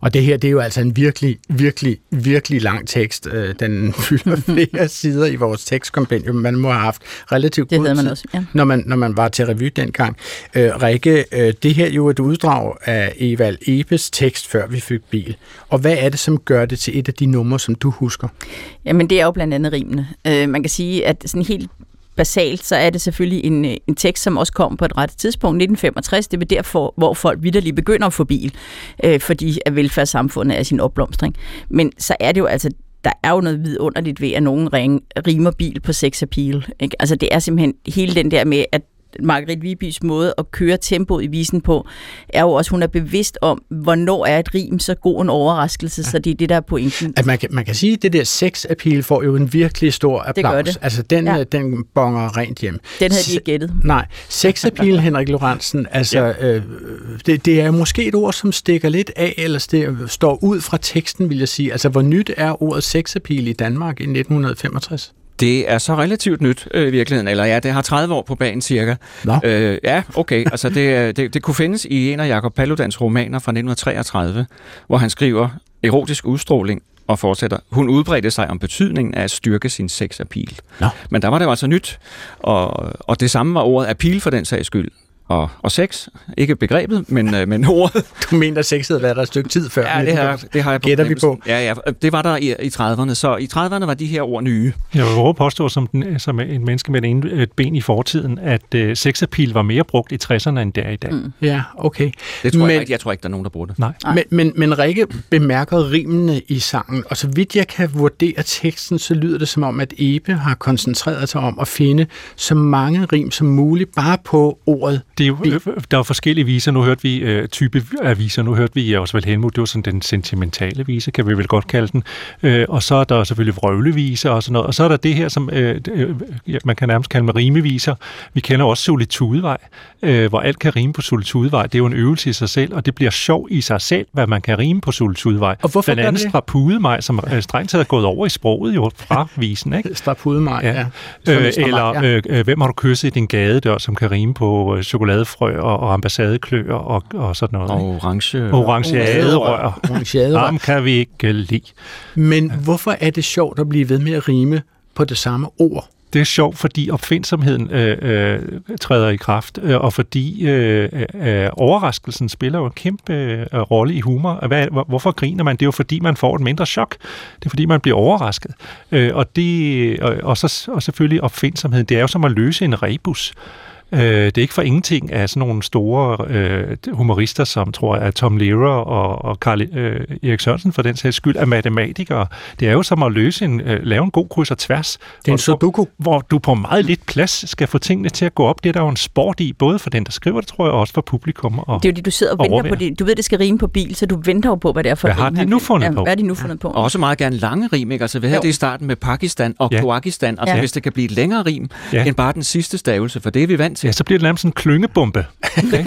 Og det her, det er jo altså en virkelig, virkelig, virkelig lang tekst. Øh, den fylder *laughs* flere sider i vores tekstkompendium. Man må have haft relativt det god man også, ja. når, man, når man var til revy dengang. Øh, Rikke, øh, det her er jo et uddrag af Evald Ebes tekst, før vi fik bil. Og hvad er det, som gør det til et af de numre, som du husker? Jamen, det er jo blandt andet rimene. Øh, man kan sige, at sådan helt basalt, så er det selvfølgelig en, øh, en tekst, som også kom på et ret tidspunkt, 1965. Det er derfor, hvor folk vidderligt begynder at få bil, øh, fordi at velfærdssamfundet er sin opblomstring. Men så er det jo altså der er jo noget vidunderligt ved, at nogen ring, rimer bil på sex appeal. Ikke? Altså det er simpelthen hele den der med, at Margrethe Vibys måde at køre tempoet i visen på, er jo også, hun er bevidst om, hvornår er et rim så god en overraskelse, ja. så det er det, der er pointen. At man, kan, man kan sige, at det der sex appeal får jo en virkelig stor applaus. Det gør det. Altså, den, ja. den bonger rent hjem. Den havde de ikke gættet. Nej. Sex appeal, *laughs* Henrik Lorentzen, altså, ja. øh, det, det er måske et ord, som stikker lidt af, eller det står ud fra teksten, vil jeg sige. Altså, hvor nyt er ordet sex appeal i Danmark i 1965? Det er så relativt nyt øh, i virkeligheden, eller ja, det har 30 år på banen cirka. Nå. Øh, ja, okay, altså det, øh, det, det kunne findes i en af Jakob Paludans romaner fra 1933, hvor han skriver erotisk udstråling og fortsætter. Hun udbredte sig om betydningen af at styrke sin sexappeal. Nå. Men der var det jo altså nyt, og, og det samme var ordet appeal for den sags skyld. Og, og sex, ikke begrebet, men, øh, men *laughs* ordet. Du mener, at sex havde været der et stykke tid før? Ja, det har, det har jeg Gætter vi på. Ja, ja, det var der i, i 30'erne. Så i 30'erne var de her ord nye. Jeg vil at påstå, som, den, som en menneske med en, et ben i fortiden, at øh, sexappeal var mere brugt i 60'erne, end det er i dag. Mm. Ja, okay. Det tror Men- jeg ikke. Jeg tror ikke, der er nogen, der bruger det. Nej. Men, men, men Rikke bemærker rimene i sangen, og så vidt jeg kan vurdere teksten, så lyder det som om, at Ebe har koncentreret sig om at finde så mange rim som muligt, bare på ordet. Det er jo, øh, der er jo forskellige viser. Nu hørte vi øh, type af viser. Nu hørte vi også vel Helmut. Det var sådan den sentimentale vise, kan vi vel godt kalde den. Øh, og så er der selvfølgelig vrøvleviser og sådan noget. Og så er der det her, som øh, øh, man kan nærmest kalde med rimeviser. Vi kender også Solitudevej, øh, hvor alt kan rime på Solitudevej. Det er jo en øvelse i sig selv, og det bliver sjov i sig selv, hvad man kan rime på Solitudevej. Og hvorfor Blandt andet det? Strapudemaj, som øh, strengt taget er gået over i sproget jo fra *laughs* visen, ikke? Strapudemaj, ja. Ja. Øh, eller øh, øh, hvem har du kysset i din gadedør, som kan rime på øh, chokoladefrø og, og ambassadekløer og, og sådan noget. Og orange... Orangeaderør. Orangeaderør. Ham kan vi ikke lide. Men hvorfor er det sjovt at blive ved med at rime på det samme ord? Det er sjovt, fordi opfindsomheden øh, øh, træder i kraft, øh, og fordi øh, øh, overraskelsen spiller jo en kæmpe øh, rolle i humor. Hvad, hvor- hvorfor griner man? Det er jo fordi, man får et mindre chok. Det er fordi, man bliver overrasket. Øh, og, det, og, og, så, og selvfølgelig opfindsomheden. Det er jo som at løse en rebus. Øh, det er ikke for ingenting af sådan nogle store øh, humorister, som tror jeg er Tom Lehrer og, og Carl øh, Erik Sørensen for den sags skyld, er matematikere. Det er jo som at løse en, øh, lave en god kryds og tværs. Det er en hvor- sudoku. hvor du på meget lidt plads skal få tingene til at gå op. Det er der jo en sport i, både for den, der skriver det, tror jeg, og også for publikum. Og, Det er jo det, du sidder og og venter på det. Du ved, det skal rime på bil, så du venter jo på, hvad det er for Hvad har de nu fundet ja, på? Hvad er de nu fundet på? Og også meget gerne lange rim, ikke? Altså, vi havde Jo. det i starten med Pakistan og Ja. ja. Kloakistan. Altså, Ja. ja. hvis det kan blive et længere rim, Ja. ja. end bare den sidste stavelse, for det er vi vant til. ja, så bliver det nærmest en klyngebombe. *laughs* Okay?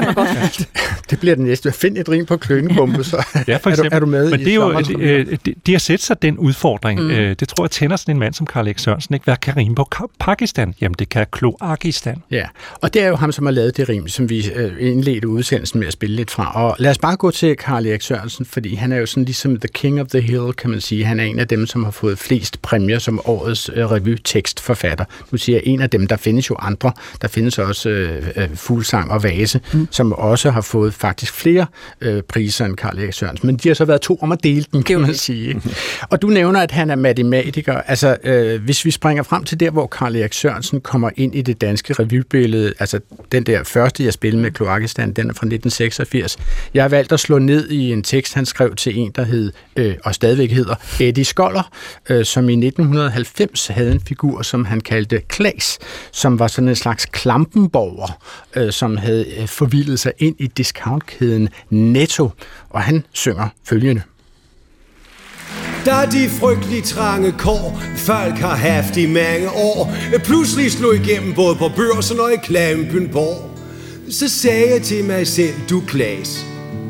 *laughs* Det bliver det næste. Find et rim på klyngebombe, så *laughs* Ja, for er, du, eksempel. er du med Men i det er jo, det, revy? øh, det, det at sætte sig den udfordring, mm. øh, det tror jeg tænder sådan en mand som Karl Erik Sørensen. Ikke? Hvad kan rime på Pakistan? Jamen, det kan Kloakistan. Ja, og det er jo ham, som har lavet det rim, som vi øh, indledte udsendelsen med at spille lidt fra. Og lad os bare gå til Karl Erik Sørensen, fordi han er jo sådan ligesom the king of the hill, kan man sige. Han er en af dem, som har fået flest præmier som årets øh, revytekstforfatter. Nu siger jeg en af dem, der findes jo andre. Der findes også øh, øh, Fuglsang og Vase, mm. som også har fået faktisk flere øh, priser end Karl Erik Sørensen. Men de har så været to om at dele den, kan man sige. ikke? Og du nævner, at han er matematiker. Altså, øh, hvis vi springer frem til der, hvor Karl Erik Sørensen kommer ind i det danske revybillede, altså den der første, jeg spillede med Kloakistan, den er fra 1986. Jeg har valgt at slå ned i en tekst, han skrev til en, der hed, øh, og stadigvæk hedder, Eddie Skoller, øh, som i 1990 havde en figur, som han kaldte Klaas, som var sådan en slags klampenborger, øh, som havde øh, forvildet sig ind i discountkæden Netto, og han synger følgende. Der er de frygtelig trange kår, folk har haft i mange år, pludselig slog igennem både på børsen og i Klampenborg. Så sagde jeg til mig selv, du Klaas,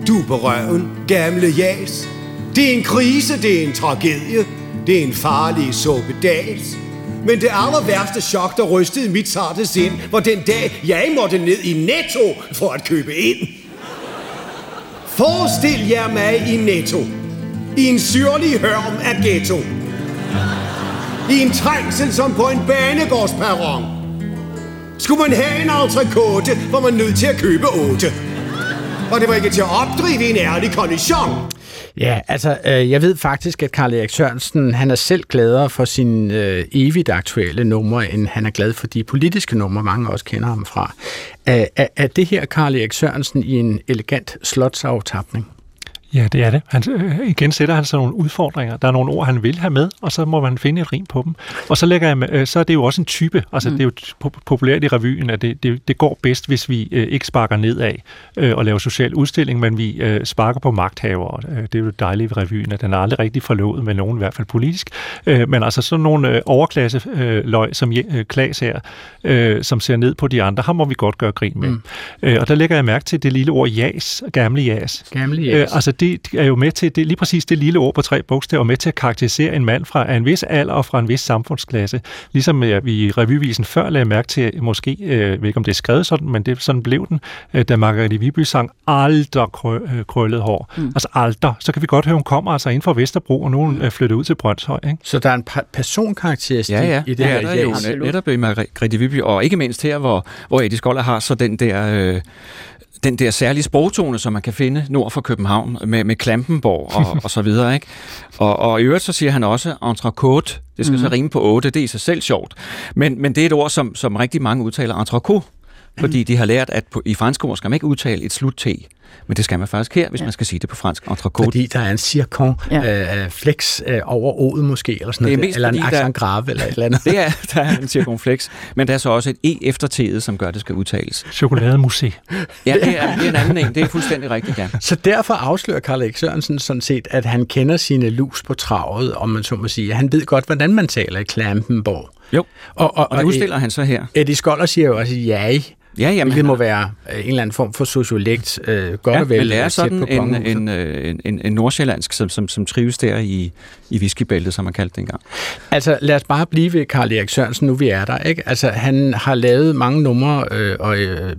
du på røven, gamle jas. Det er en krise, det er en tragedie, det er en farlig suppedags. Men det aller værste chok, der rystede mit sarte sind, var den dag, jeg måtte ned i Netto for at købe ind. Forestil jer mig i Netto. I en syrlig hørm af ghetto. I en trængsel som på en banegårdsperron. Skulle man have en entrecôte, var man nødt til at købe otte. Og det var ikke til at opdrive en ærlig kondition. Ja, altså, øh, jeg ved faktisk, at Karl Erik Sørensen, han er selv gladere for sine øh, evigt aktuelle numre, end han er glad for de politiske numre, mange også kender ham fra. Er, er, er det her Karl Erik Sørensen i en elegant slotsaftapning? Ja, det er det. Han, øh, igen sætter han sig nogle udfordringer. Der er nogle ord, han vil have med, og så må man finde et rim på dem. Og så, lægger jeg, med- øh, så er det jo også en type. Altså, mm. det er jo po- populært i revyen, at det, det, det går bedst, hvis vi øh, ikke sparker nedad øh, og laver social udstilling, men vi øh, sparker på magthavere. Øh, det er jo det dejlige ved revyen, at den er aldrig rigtig forlovet med nogen, i hvert fald politisk. Øh, men altså sådan nogle øh, overklasse øh, som øh, Klaas her, øh, som ser ned på de andre, ham må vi godt gøre grin med. Mm. Øh, og der lægger jeg mærke til det lille ord jas, gamle jas. Gamle Øh, jas. altså det er jo med til, det, lige præcis det lille ord på tre bogstaver, med til at karakterisere en mand fra en vis alder og fra en vis samfundsklasse. Ligesom øh, vi i revyvisen før lagde mærke til, måske, øh, ved ikke om det er skrevet sådan, men det, sådan blev den, øh, da Margrethe Viby sang alder krø, øh, krøllet hår. Mm. Altså alder. Så kan vi godt høre, hun kommer altså ind fra Vesterbro, og nogen øh, flytter ud til Brøndshøj. Ikke? Så der er en pa- personkarakteristik Ja, ja, i det det her. er der jo Jens. netop i Margrethe Viby, og ikke mindst her, hvor, hvor Eddie Skoller har så den der... Øh, den der særlige sprogtone, som man kan finde nord for København, med, med Klampenborg og, *laughs* og så videre. Ikke? Og, og i øvrigt så siger han også entrecôte. Det skal mm. så rime på 8, det er i sig selv sjovt. Men, men det er et ord, som, som rigtig mange udtaler entrecôte, fordi de har lært, at på, i fransk ord skal man ikke udtale et slut T. Men det skal man faktisk her, hvis ja. man skal sige det på fransk. Entrecôte. Fordi der er en cirkon ja. øh, flex øh, over o'et måske, eller sådan Det er noget, mest eller en accent grave, eller et eller andet. *laughs* Det er, der er en cirkumflex, men der er så også et E efter T'et, som gør, at det skal udtales. Chokolademusé. Ja, det er, det er en anden en. Det er fuldstændig rigtigt, ja. Så derfor afslører Karl Erik Sørensen sådan set, at han kender sine lus på travet, om man så må sige. Han ved godt, hvordan man taler i Klampenborg. Jo, og, og, og det udstiller han så her. Eddie Skoller siger jo også ja, Ja, jamen, han må være øh, en eller anden form for sociolekt, øh, godt ja, og vel. men det er sådan en, en, øh, en, en, en nordsjællandsk, som, som, som trives der i, i whiskybæltet, som man kaldte det engang. Altså, lad os bare blive ved Karl Erik Sørensen, nu vi er der. Ikke? Altså, han har lavet mange numre, øh, og øh,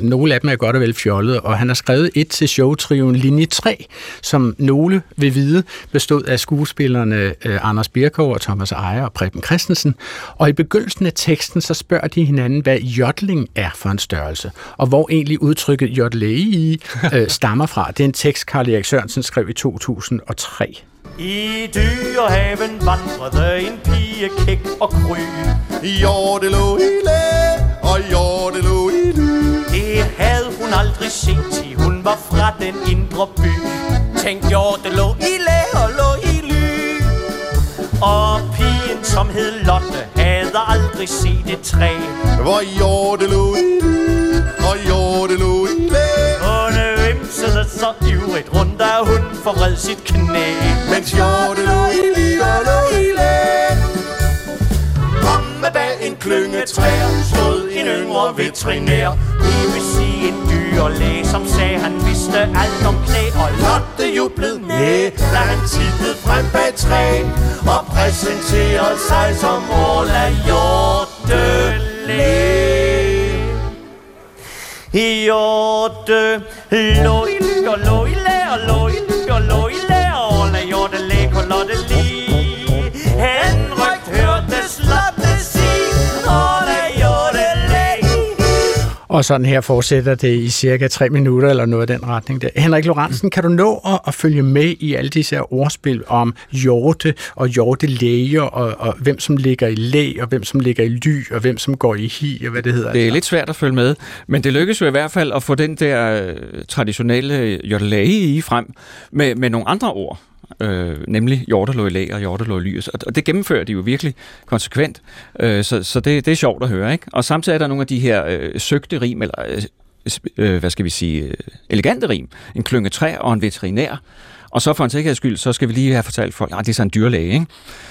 nogle af dem er godt og vel fjollet, og han har skrevet et til showtriven Linje 3, som nogle vil vide bestod af skuespillerne øh, Anders Birkow og Thomas Ejer og Preben Christensen. Og i begyndelsen af teksten, så spørger de hinanden, hvad jodling er for en størrelse, og hvor egentlig udtrykket jodlei øh, *laughs* stammer fra. Det er en tekst, Karl Erik Sørensen skrev i 2003. I dyrehaven vandrede en pige kæk og kry. Jordelo i læ, og jordelo i ly. Det havde hun aldrig set, til hun var fra den indre by. Tænk, jo, det lå i læ og lå i. Og pigen, som hed Lotte, havde aldrig set et træ. Hvor ly, og læ. Hun vimsede så ivrigt rundt, da hun forvred sit knæ. Mens jordelo i en klynge træer stod en yngre veterinær. Det vil sige en dyrlæge, som sagde, han vidste alt om knæ. Og Lotte jublede med, da han tittede frem bag træ. Og præsenterede sig som Ola Hjortelæge. Hjorte lå i ly og lå i læ og lå i ly og lå i læ og Ola Hjortelæge Og sådan her fortsætter det i cirka tre minutter, eller noget af den retning der. Henrik Lorentzen, kan du nå at, at følge med i alle disse her ordspil om hjorte og hjortelæger, og, og hvem som ligger i læ, og hvem som ligger i ly, og hvem som går i hi, og hvad det hedder? Det er lidt svært at følge med, men det lykkes jo i hvert fald at få den der øh, traditionelle hjortelæge i frem med, med nogle andre ord. Øh, nemlig hjortelå i læ og hjortelå i lys. Og det gennemfører de jo virkelig konsekvent, øh, så, så det, det er sjovt at høre. Ikke? Og samtidig er der nogle af de her øh, søgte rim, eller øh, øh, hvad skal vi sige, øh, elegante rim. En klynge træ og en veterinær. Og så for en sikkerheds skyld, så skal vi lige have fortalt folk, at det er så en dyrlæge, ikke?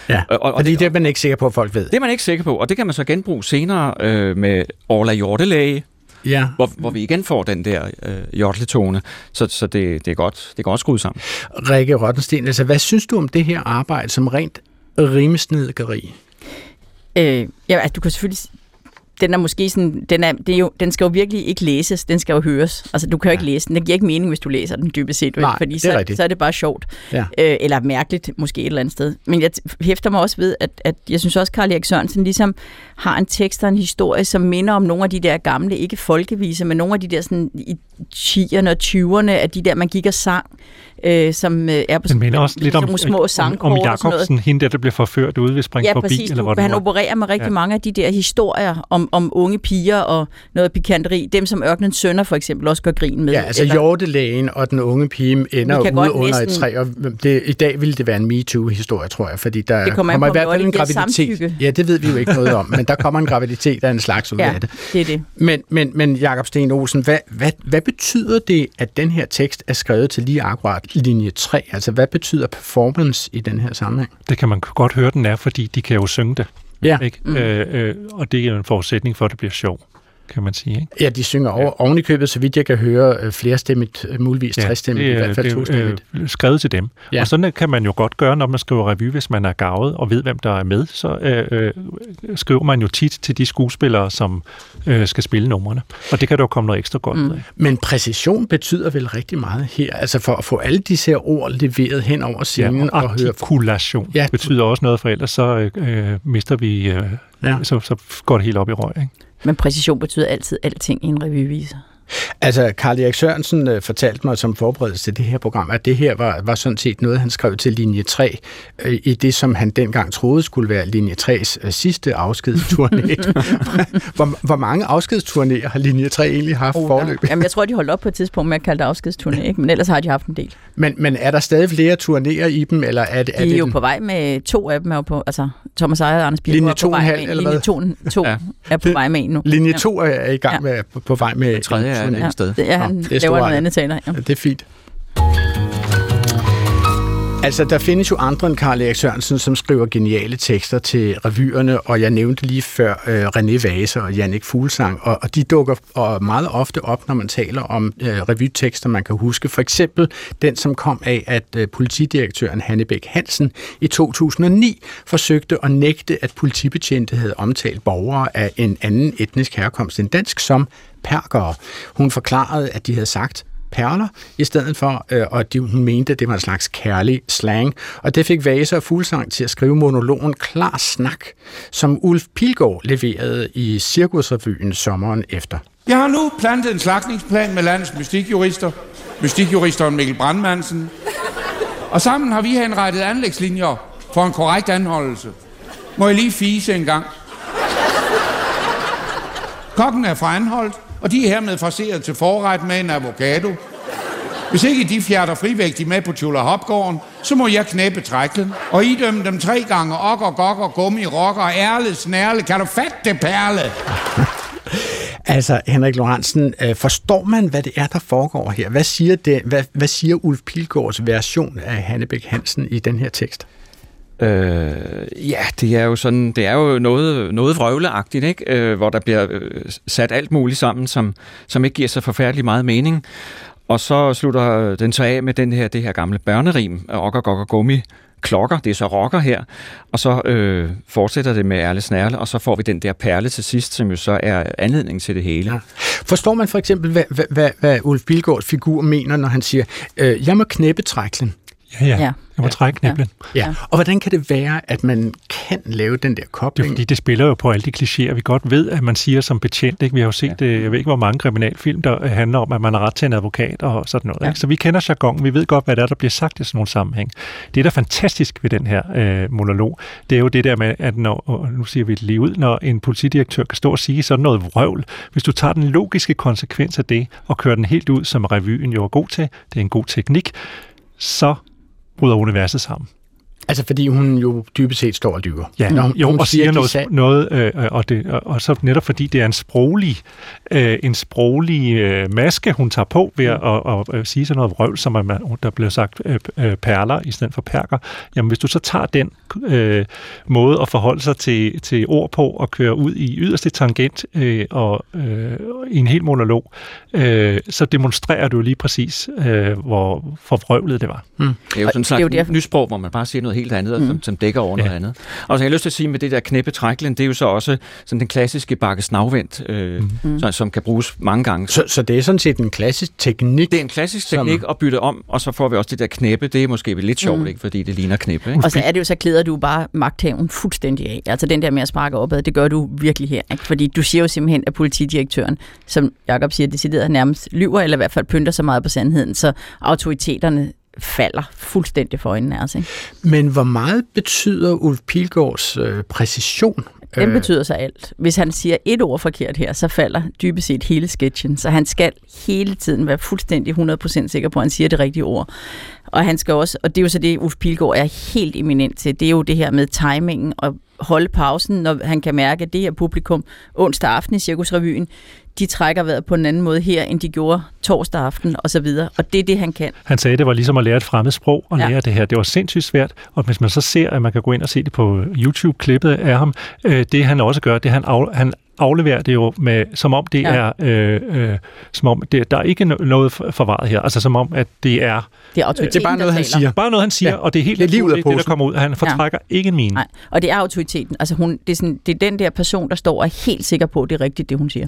Ja, og, og, fordi det er man ikke sikker på, at folk ved. Det er man ikke sikker på, og det kan man så genbruge senere øh, med Orla Hjortelæge, Ja. hvor, hvor vi igen får den der øh, hjortletone. Så, så det, det, er godt, det er godt skruet sammen. Rikke Rottensten, altså hvad synes du om det her arbejde som rent rimesnedgeri? Øh, ja, altså, du kan selvfølgelig... Den er måske sådan, den, er, det er jo, den skal jo virkelig ikke læses, den skal jo høres. Altså, du kan jo ikke læse den. Det giver ikke mening, hvis du læser den dybest set? Nej, fordi det er så, rigtigt. så er det bare sjovt. Ja. Øh, eller mærkeligt, måske et eller andet sted. Men jeg t- hæfter mig også ved, at, at jeg synes også, Karl Erik Sørensen ligesom har en tekst og en historie, som minder om nogle af de der gamle, ikke folkeviser, men nogle af de der sådan i 10'erne og 20'erne, af de der, man gik og sang, øh, som øh, er på Den minder også lidt om, nogle små om, sangkort om og sådan noget. Jacobsen, hende der, der bliver forført ude ved Spring Ja, forbi, præcis. eller hvor han var. opererer med rigtig Ja. mange af de der historier om, om unge piger og noget pikanteri. Dem, som Ørkenens Sønner for eksempel også gør grin med. Ja, altså hjortelægen og den unge pige ender ude under et næsten- træ, og det, i dag ville det være en MeToo-historie, tror jeg, fordi der Det kommer kommer i hvert fald en graviditet. samtykke. Ja, det ved vi jo ikke noget om, men *laughs* der kommer en graviditet af en slags ud Ja, af det. det er det. Men, men, men Jakob Sten Olsen, hvad, hvad, hvad betyder det, at den her tekst er skrevet til lige akkurat linje 3? Altså, hvad betyder performance i den her sammenhæng? Det kan man godt høre, den er, fordi de kan jo synge det. Ja. Ikke? Mm. Øh, øh, og det er jo en forudsætning for, at det bliver sjov. Kan man sige. Ikke? Ja, de synger over, ja. oven i købet, så vidt jeg kan høre, øh, flerstemmigt, øh, muligvis ja, trestemmigt, i hvert fald tostemmigt. øh, skrevet til dem. Ja. Og sådan kan man jo godt gøre, når man skriver revy, hvis man er gavet og ved, hvem der er med. Så øh, øh, skriver man jo tit til de skuespillere, som øh, skal spille numrene. Og det kan der jo komme noget ekstra godt mm. af. Men præcision betyder vel rigtig meget her, altså for at få alle disse her ord leveret hen over scenen Ja, og og høre... artikulation Ja. ja. betyder også noget, for ellers så øh, mister vi, øh, ja. så, så går det helt op i røg. Ikke? Men præcision betyder altid alting i en revyviser. Altså, Karl Erik Sørensen øh, fortalte mig som forberedelse til det her program, at det her var, var sådan set noget, han skrev til linje 3, øh, i det, som han dengang troede skulle være linje 3's øh, sidste afskedsturné. *laughs* hvor, hvor mange afskedsturnéer har linje 3 egentlig haft oh, forløb? Jamen, jeg tror, de holdt op på et tidspunkt med at kalde det afskedsturné, ikke? men ellers har de haft en del. Men, men er der stadig flere turnéer i dem, eller er det... De er, det jo den- på vej med to af dem, er jo på, altså Thomas Ejer og Anders Bjerg Linje er på vej 2,5 med, eller linje hvad? 2, to Ja. er på vej med en nu. Linje 2 er i gang med på, på vej med... tredje er et turné. andet sted. Ja, han Nå, det er laver noget andet taler. Ja. Ja, det er fint. Altså, der findes jo andre end Karl Erik Sørensen, som skriver geniale tekster til revyerne, og jeg nævnte lige før øh, René Vase og Jannik Fuglsang, og, og de dukker og meget ofte op, når man taler om øh, revytekster, man kan huske. For eksempel den, som kom af, at øh, politidirektøren Hanne Bæk Hansen i 2009 forsøgte at nægte, at politibetjente havde omtalt borgere af en anden etnisk herkomst end dansk som perkere. Hun forklarede, at de havde sagt perler, i stedet for, øh, og de, hun mente, at det var en slags kærlig slang. Og det fik Vase og Fuglsang til at skrive monologen Klar Snak, som Ulf Pilgaard leverede i Cirkusrevyen sommeren efter. Jeg har nu plantet en slagningsplan med landets mystikjurister, mystikjuristeren Mikkel Brandmansen, og sammen har vi henrettet anlægslinjer for en korrekt anholdelse. Må jeg lige fise en gang? Kokken er fra Anholdt, og de er hermed fraseret til forret med en avocado. Hvis ikke de fjerter frivægtigt med på Tjula Hopgården, så må jeg knæppe træklen og idømme dem tre gange okker, gokker, gummi, rokker, ærle, snærle. Kan du fatte det, perle? *laughs* Altså, Henrik Lorentzen, øh, forstår man, hvad det er, der foregår her? Hvad siger, det, hvad, hvad siger Ulf Pilgaards version af Hannebæk Hansen i den her tekst? Øh, ja, det er jo sådan, det er jo noget, noget vrøvleagtigt, ikke? Øh, hvor der bliver øh, sat alt muligt sammen, som, som ikke giver så forfærdelig meget mening. Og så slutter den så af med den her, det her gamle børnerim, okker, gokker, gummi, klokker, det er så rocker her, og så øh, fortsætter det med ærle snærle, og så får vi den der perle til sidst, som jo så er anledning til det hele. Ja. Forstår man for eksempel, hvad, hvad, hvad, hvad Ulf Bilgaards figur mener, når han siger, øh, jeg må knæppe træklen? Ja, ja. Ja. Jeg må trække knæblen. Ja. Og hvordan kan det være, at man kan lave den der Det er kobling? fordi, det spiller jo på alle de klichéer, vi godt ved, at man siger som betjent. Ikke? Vi har jo set, ja. jeg ved ikke, hvor mange kriminalfilm, der handler om, at man har ret til en advokat og sådan noget. Ja. Ikke? Så vi kender jargon, vi ved godt, hvad der er, der bliver sagt i sådan nogle sammenhæng. Det, der er fantastisk ved den her øh, monolog, det er jo det der med, at når, og nu siger vi det lige ud, når en politidirektør kan stå og sige sådan noget vrøvl, hvis du tager den logiske konsekvens af det, og kører den helt ud, som revyen jo er god til, det er en god teknik, så bryder universet sammen. Altså, fordi hun jo dybest set står og lyver. Ja, Når hun, jo, hun og siger noget, sag- noget øh, og, det, og, og så netop fordi det er en sproglig, øh, en sproglig øh, maske, hun tager på ved at og, og, øh, sige sådan noget vrøvl, som er, der bliver sagt øh, øh, perler i stedet for perker. Jamen, hvis du så tager den øh, måde at forholde sig til, til ord på og køre ud i yderste tangent øh, og øh, i en hel monolog, øh, så demonstrerer du lige præcis, øh, hvor forvrøvlet det var. Mm. Det er jo sådan en det er jo slags nysprog, hvor man bare siger noget helt andet, mm. som, som dækker over ja. noget andet. Og så har jeg lyst til at sige med det der knæppe træklen, det er jo så også sådan den klassiske bakke snavvendt, øh, mm. som, som kan bruges mange gange. Så, så det er sådan set en klassisk teknik? Det er en klassisk som- teknik at bytte om, og så får vi også det der knæppe. Det er måske lidt sjovt, Mm. ikke? fordi det ligner knæppe. Ikke? Og så er det jo, så klæder du bare magthaven fuldstændig af. Altså den der med at sparke opad, det gør du virkelig her. Ikke? Fordi du siger jo simpelthen, at politidirektøren, som Jacob siger, decideret nærmest lyver, eller i hvert fald pynter så meget på sandheden, så autoriteterne falder fuldstændig for øjnene af os. Ikke? Men hvor meget betyder Ulf Pilgaards øh, præcision? Den Øh, betyder så alt. Hvis han siger et ord forkert her, så falder dybest set hele sketchen. Så han skal hele tiden være fuldstændig 100% sikker på, at han siger det rigtige ord. Og han skal også, og det er jo så det, Ulf Pilgaard er helt eminent til, det er jo det her med timingen og holde pausen, når han kan mærke, at det her publikum onsdag aften i Cirkusrevyen, de trækker vejret på en anden måde her, end de gjorde torsdag aften og så videre. Og det er det, han kan. Han sagde, at det var ligesom at lære et fremmed sprog og Ja. lære det her. Det var sindssygt svært, og hvis man så ser, at man kan gå ind og se det på YouTube-klippet af ham, øh, det han også gør, det han, af, han afleverer det jo med, som om det Ja. er, øh, øh, som om det, der er ikke no- noget for- forvaret her. Altså som om, at det er... Det er autoriteten, Det er bare noget, han siger. Bare noget, han siger, Ja. og det er helt Det er naturligt, det, der kommer ud. Han fortrækker ja. ikke en mine. Nej, og det er autoriteten. Altså hun, det, er sådan, det er den der person, der står og er helt sikker på, at det er rigtigt, det hun siger.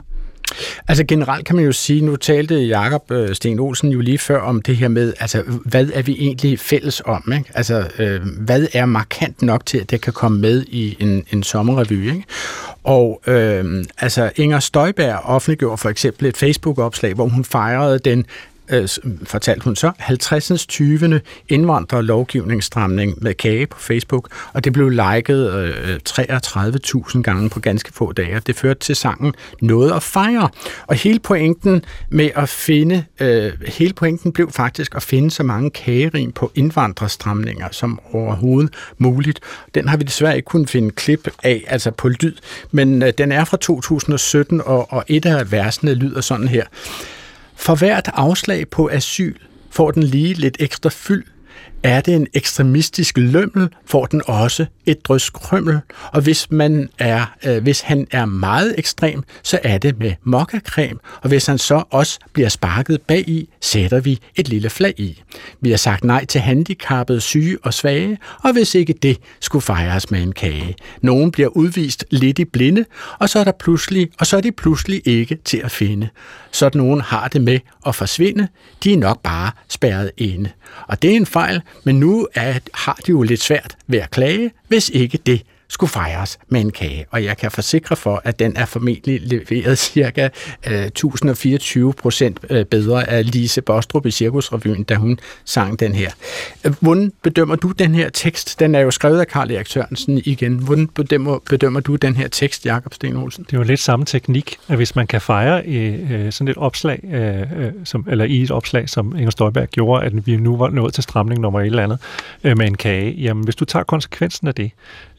Altså generelt kan man jo sige, nu talte Jakob øh, Sten Olsen jo lige før om det her med, altså hvad er vi egentlig fælles om? Ikke? Altså øh, hvad er markant nok til, at det kan komme med i en, en sommerrevy? Ikke? Og øh, altså Inger Støjberg offentliggjorde for eksempel et Facebook-opslag, hvor hun fejrede den øh, fortalte hun så, 50. 20. indvandrerlovgivningsstramning med kage på Facebook, og det blev liket øh, 33.000 gange på ganske få dage. Det førte til sangen Noget at fejre. Og hele pointen med at finde, øh, hele pointen blev faktisk at finde så mange kagerim på indvandrerstramninger som overhovedet muligt. Den har vi desværre ikke kunnet finde klip af, altså på lyd, men øh, den er fra 2017, og, og et af versene lyder sådan her. For hvert afslag på asyl får den lige lidt ekstra fyld. Er det en ekstremistisk lømmel, får den også et drys krømmel. Og hvis, man er, øh, hvis han er meget ekstrem, så er det med mokkakrem. Og hvis han så også bliver sparket bag i, sætter vi et lille flag i. Vi har sagt nej til handicappede, syge og svage, og hvis ikke det skulle fejres med en kage. Nogen bliver udvist lidt i blinde, og så er der pludselig, og så er de pludselig ikke til at finde. Sådan nogen har det med at forsvinde. De er nok bare spærret inde. Og det er en fejl, men nu er, har de jo lidt svært ved at klage, hvis ikke det skulle fejres med en kage. Og jeg kan forsikre for, at den er formentlig leveret *laughs* cirka øh, 1024 procent øh, bedre af Lise Bostrup i Cirkusrevyen, da hun sang den her. Hvordan bedømmer du den her tekst? Den er jo skrevet af Karl Erik Sørensen igen. Hvordan bedømmer, bedømmer du den her tekst, Jakob Sten Olsen? Det er jo lidt samme teknik, at hvis man kan fejre øh, øh sådan et opslag, øh, som, eller i et opslag, som Inger Støjberg gjorde, at vi nu var nået til stramning nummer et eller andet øh, med en kage, jamen hvis du tager konsekvensen af det,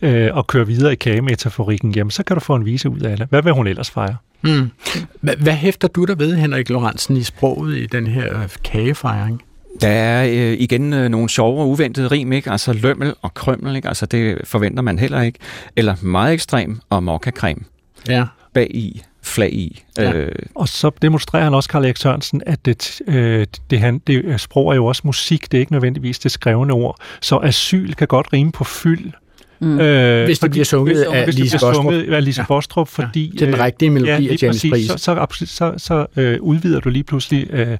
øh, og kører videre i kagemetaforikken, jamen så kan du få en vise ud af det. Hvad vil hun ellers fejre? Hmm. Hvad, hvad hæfter du der ved, Henrik Lorentzen, i sproget i den her øh, kagefejring? Der er øh, igen øh, nogle sjove og uventede rim, ikke? Altså lømmel og krømmel, ikke? Altså det forventer man heller ikke. Eller meget ekstrem og mokkacreme. Ja. Bag i, flag i. Ja. Øh, Og så demonstrerer han også, Karl Erik Sørensen, at det, øh, det, han, det øh, sprog er jo også musik, det er ikke nødvendigvis det skrevne ord. Så asyl kan godt rime på fyld. Mm. Hvis det bliver sunget af hvis det Lise sunget af Lise Ja. Bostrup, fordi... Ja, den rigtige melodi af lige James præcis, Price. Så, så, så, så, øh, udvider du lige pludselig øh,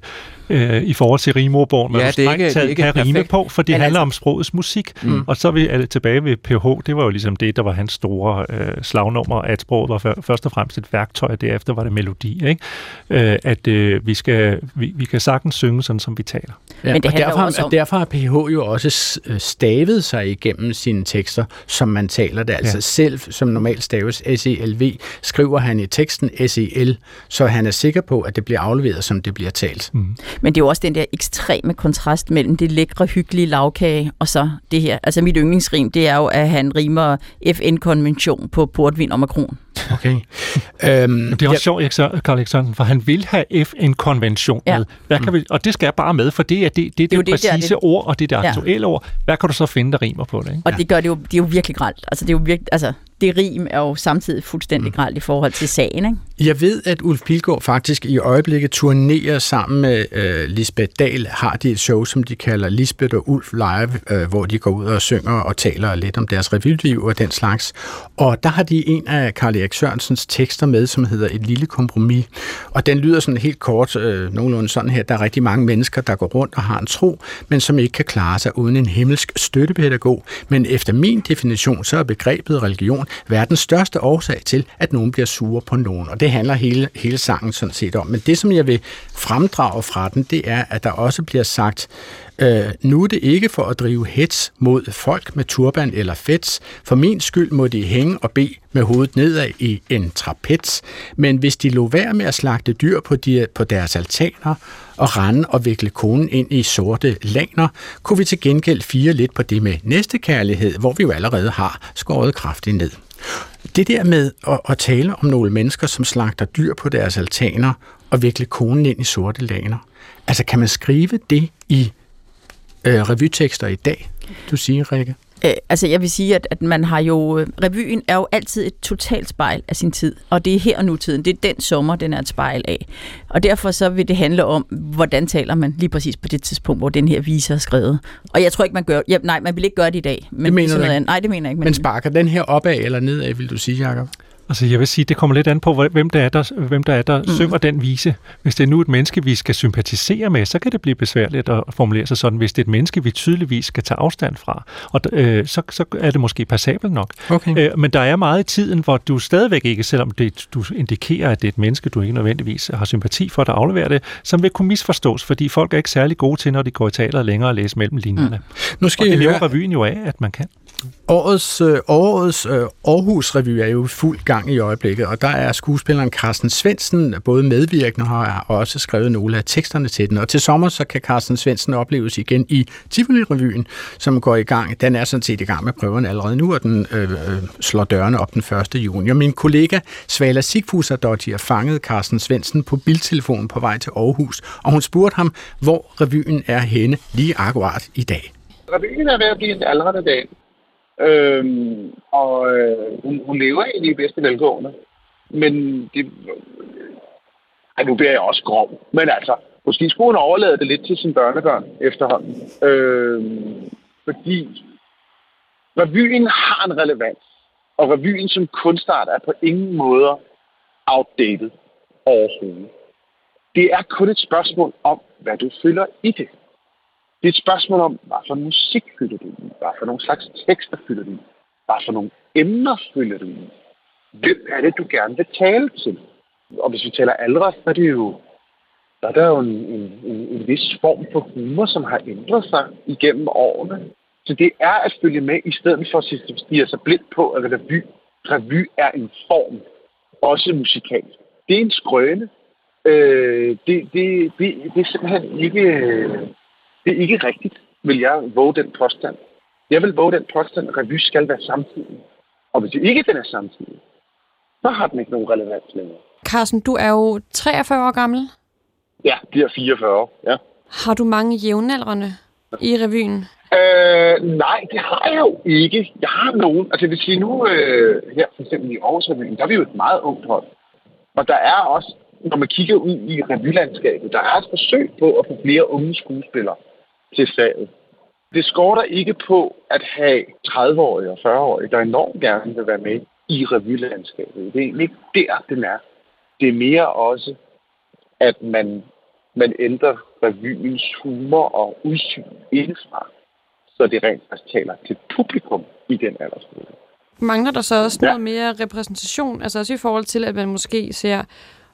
øh, i forhold til rimeordbogen, hvad Ja, ja, er du strengt taget kan rime perfekt. på, for det Men handler altså- om sprogets musik. Mm. Og så er vi alle tilbage ved PH, det var jo ligesom det, der var hans store øh, slagnummer, at sproget var før- først og fremmest et værktøj, og derefter var det melodi. Ikke? Øh, at øh, vi, skal, vi, vi kan sagtens synge sådan, som vi taler. Ja, Men det og derfor, om- derfor har PH jo også øh, stavet sig igennem sine tekster, som man taler det. Altså Ja. selv, som normalt staves S-E-L-V, skriver han i teksten S-E-L, så han er sikker på, at det bliver afleveret, som det bliver talt. Mm. Men det er jo også den der ekstreme kontrast mellem det lækre, hyggelige lavkage og så det her. Altså mit yndlingsrim, det er jo, at han rimer FN-konvention på portvin og makron. Okay. *laughs* øhm, det er også sjovt, Erik Karl Erik Sørensen, for han vil have FN-konvention Ja. med. Hvad kan vi, og det skal jeg bare med, for det er det, det, det, jo det, det det, er præcise det- ord, og det er det Ja. aktuelle ord. Hvad kan du så finde, der rimer på det? Ikke? Og det gør det jo, det er jo virkelig gralt. Altså det er jo virkelig, altså det rim er jo samtidig fuldstændig gralt i forhold til sagen, ikke? Jeg ved, at Ulf Pilgaard faktisk i øjeblikket turnerer sammen med øh, Lisbeth Dahl. Har de et show, som de kalder Lisbeth og Ulf Live, øh, hvor de går ud og synger og taler lidt om deres revyliv og den slags. Og der har de en af Karl Erik Sørensens tekster med, som hedder Et lille kompromis. Og den lyder sådan helt kort, øh, nogenlunde sådan her. Der er rigtig mange mennesker, der går rundt og har en tro, men som ikke kan klare sig uden en himmelsk støttepædagog. Men efter min definition, så er begrebet religion verdens største årsag til, at nogen bliver sure på nogen. Og det handler hele, hele sangen sådan set om. Men det, som jeg vil fremdrage fra den, det er, at der også bliver sagt, øh, nu er det ikke for at drive hets mod folk med turban eller fets. For min skyld må de hænge og bede med hovedet nedad i en trapez. Men hvis de lå være med at slagte dyr på, de, på deres altaner og rende og vikle konen ind i sorte laner, kunne vi til gengæld fire lidt på det med næstekærlighed, hvor vi jo allerede har skåret kraftigt ned. Det der med at, at tale om nogle mennesker, som slagter dyr på deres altaner og vikle konen ind i sorte laner. Altså, kan man skrive det i øh, revytekster i dag? Du siger, Rikke. Øh, altså jeg vil sige, at, at man har jo, øh, revyen er jo altid et totalt spejl af sin tid, og det er her og nutiden, det er den sommer, den er et spejl af. Og derfor så vil det handle om, hvordan taler man lige præcis på det tidspunkt, hvor den her vise er skrevet. Og jeg tror ikke, man gør, ja, nej, man vil ikke gøre det i dag. Men Det mener sådan du ikke? Nej, det mener jeg ikke. Men sparker den her opad eller nedad, vil du sige, Jacob? Altså, jeg vil sige, det kommer lidt an på, hvem der er, der, hvem der, er, der mm. synger den vise. Hvis det er nu et menneske, vi skal sympatisere med, så kan det blive besværligt at formulere sig sådan. Hvis det er et menneske, vi tydeligvis skal tage afstand fra, og øh, så, så er det måske passabelt nok. Okay. Øh, men der er meget i tiden, hvor du stadigvæk ikke, selvom det, du indikerer, at det er et menneske, du ikke nødvendigvis har sympati for, der afleverer det, som vil kunne misforstås, fordi folk er ikke særlig gode til, når de går i teateret længere og læse mellem linjerne. Mm. Nu skal og det lever høre- revyen jo af, at man kan. Årets, øh, årets øh, Aarhus Revy er jo i fuld gang i øjeblikket, og der er skuespilleren Carsten Svendsen både medvirkende og har også skrevet nogle af teksterne til den. Og til sommer så kan Carsten Svendsen opleves igen i Tivoli-revyen, som går i gang. Den er sådan set i gang med prøverne allerede nu, og den øh, øh, slår dørene op den 1. juni. Og min kollega Svala har fanget Carsten Svendsen på biltelefonen på vej til Aarhus, og hun spurgte ham, hvor revyen er henne lige akkurat i dag. Revyen er ved at blive en aldrende dag. Øhm, og øh, hun, hun lever egentlig i bedste velgående. Men det... Ej, nu bliver jeg også grov. Men altså, måske skulle hun overlade det lidt til sin børnebørn efterhånden. Øhm, fordi revyen har en relevans. Og revyen som kunstart er på ingen måder outdated overhovedet. Det er kun et spørgsmål om, hvad du føler i det. Det er et spørgsmål om, hvad for musik fylder du i? Hvad for nogle slags tekster fylder du i? Hvad for nogle emner fylder du i? Hvem er det, du gerne vil tale til? Og hvis vi taler aldre, så er det jo, der er der jo en, en, en, en vis form for humor, som har ændret sig igennem årene. Så det er at følge med, i stedet for at stige sig blind på, at revy, revy er en form, også musikalsk. Det er en skrøne. Øh, det, det, det, det er simpelthen ikke... Det er ikke rigtigt, vil jeg våge den påstand. Jeg vil våge den påstand, at revy skal være samtidig. Og hvis ikke den er samtidig, så har den ikke nogen relevans længere. Carsten, du er jo 43 år gammel. Ja, de er 44, ja. Har du mange jævnaldrende i revyen? Øh, nej, det har jeg jo ikke. Jeg har nogen. Altså, vil sige nu, øh, her for eksempel i Aarhus Revyen, der er vi jo et meget ungt hold. Og der er også, når man kigger ud i revylandskabet, der er et forsøg på at få flere unge skuespillere til faget. Det skorter ikke på at have 30-årige og 40-årige, der enormt gerne vil være med i revylandskabet. Det er egentlig ikke der, den er. Det er mere også, at man, man ændrer revyens humor og udsyn indefra, så det rent faktisk taler til publikum i den aldersgruppe. Mangler der så også ja. noget mere repræsentation? Altså også i forhold til, at man måske ser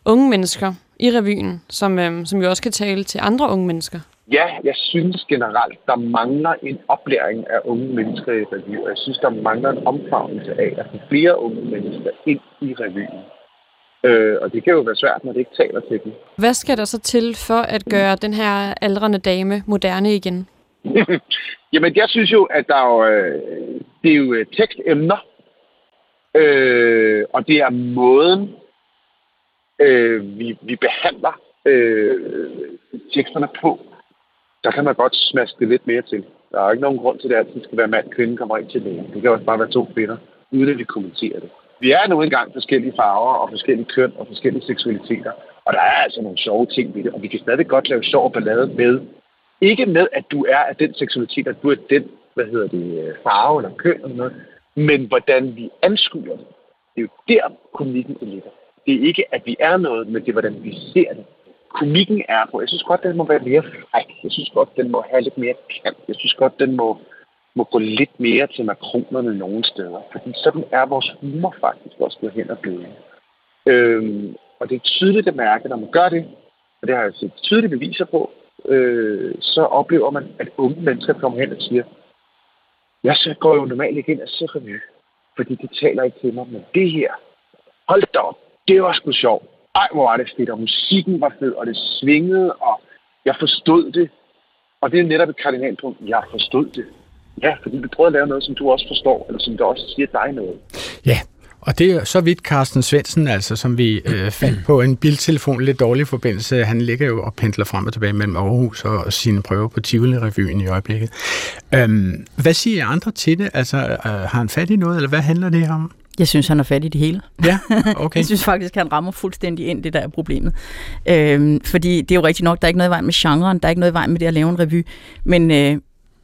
unge mennesker i revyen, som, øhm, som jo også kan tale til andre unge mennesker. Ja, jeg synes generelt, der mangler en oplæring af unge mennesker i revy, og jeg synes, der mangler en omfavnelse af at få flere unge mennesker ind i revyen. Øh, og det kan jo være svært, når det ikke taler til dem. Hvad skal der så til for at gøre den her aldrende dame moderne igen? *laughs* Jamen, jeg synes jo, at der er jo, øh, det er jo øh, tekstemner, øh, og det er måden, øh, vi, vi behandler øh, teksterne på. Der kan man godt smaske det lidt mere til. Der er jo ikke nogen grund til, at det altid skal være mand, kvinde, kommer ind til lægen. Det kan også bare være to kvinder, uden at vi kommenterer det. Vi er nu engang forskellige farver og forskellige køn og forskellige seksualiteter. Og der er altså nogle sjove ting ved det, og vi kan stadig godt lave sjov ballade med. Ikke med, at du er af den seksualitet, at du er den, hvad hedder det, farve eller køn eller noget, men hvordan vi anskuer det. Det er jo der, komikken ligger. Det er ikke, at vi er noget, men det er, hvordan vi ser det. Komikken er på. Jeg synes godt, den må være mere fræk. Jeg synes godt, den må have lidt mere kant. Jeg synes godt, den må, må gå lidt mere til makronerne nogle steder. Fordi sådan er vores humor faktisk også gået hen og blevet. Øhm, og det er tydeligt at mærke, når man gør det, og det har jeg set tydelige beviser på, øh, så oplever man, at unge mennesker kommer hen og siger, jeg så går jo normalt ikke ind og ser revy, fordi det taler ikke til mig, men det her, hold da op, det var sgu sjovt. Ej, hvor var det fedt, og musikken var fed, og det svingede, og jeg forstod det. Og det er netop et kardinalpunkt, jeg forstod det. Ja, fordi vi prøver at lave noget, som du også forstår, eller som der også siger dig noget. Ja, Og det er så vidt Carsten Svendsen, altså, som vi øh, *clears throat* fandt på en biltelefon, lidt dårlig forbindelse. Han ligger jo og pendler frem og tilbage mellem Aarhus og sine prøver på Tivoli-revyen i øjeblikket. Øhm, hvad siger andre til det? Altså, øh, har han fat i noget, eller hvad handler det om? Jeg synes, han er fat i det hele. Ja, okay. *laughs* jeg synes faktisk, han rammer fuldstændig ind, det der er problemet. Øhm, fordi det er jo rigtigt nok, der er ikke noget i vejen med genren, der er ikke noget i vejen med det at lave en revy, men øh,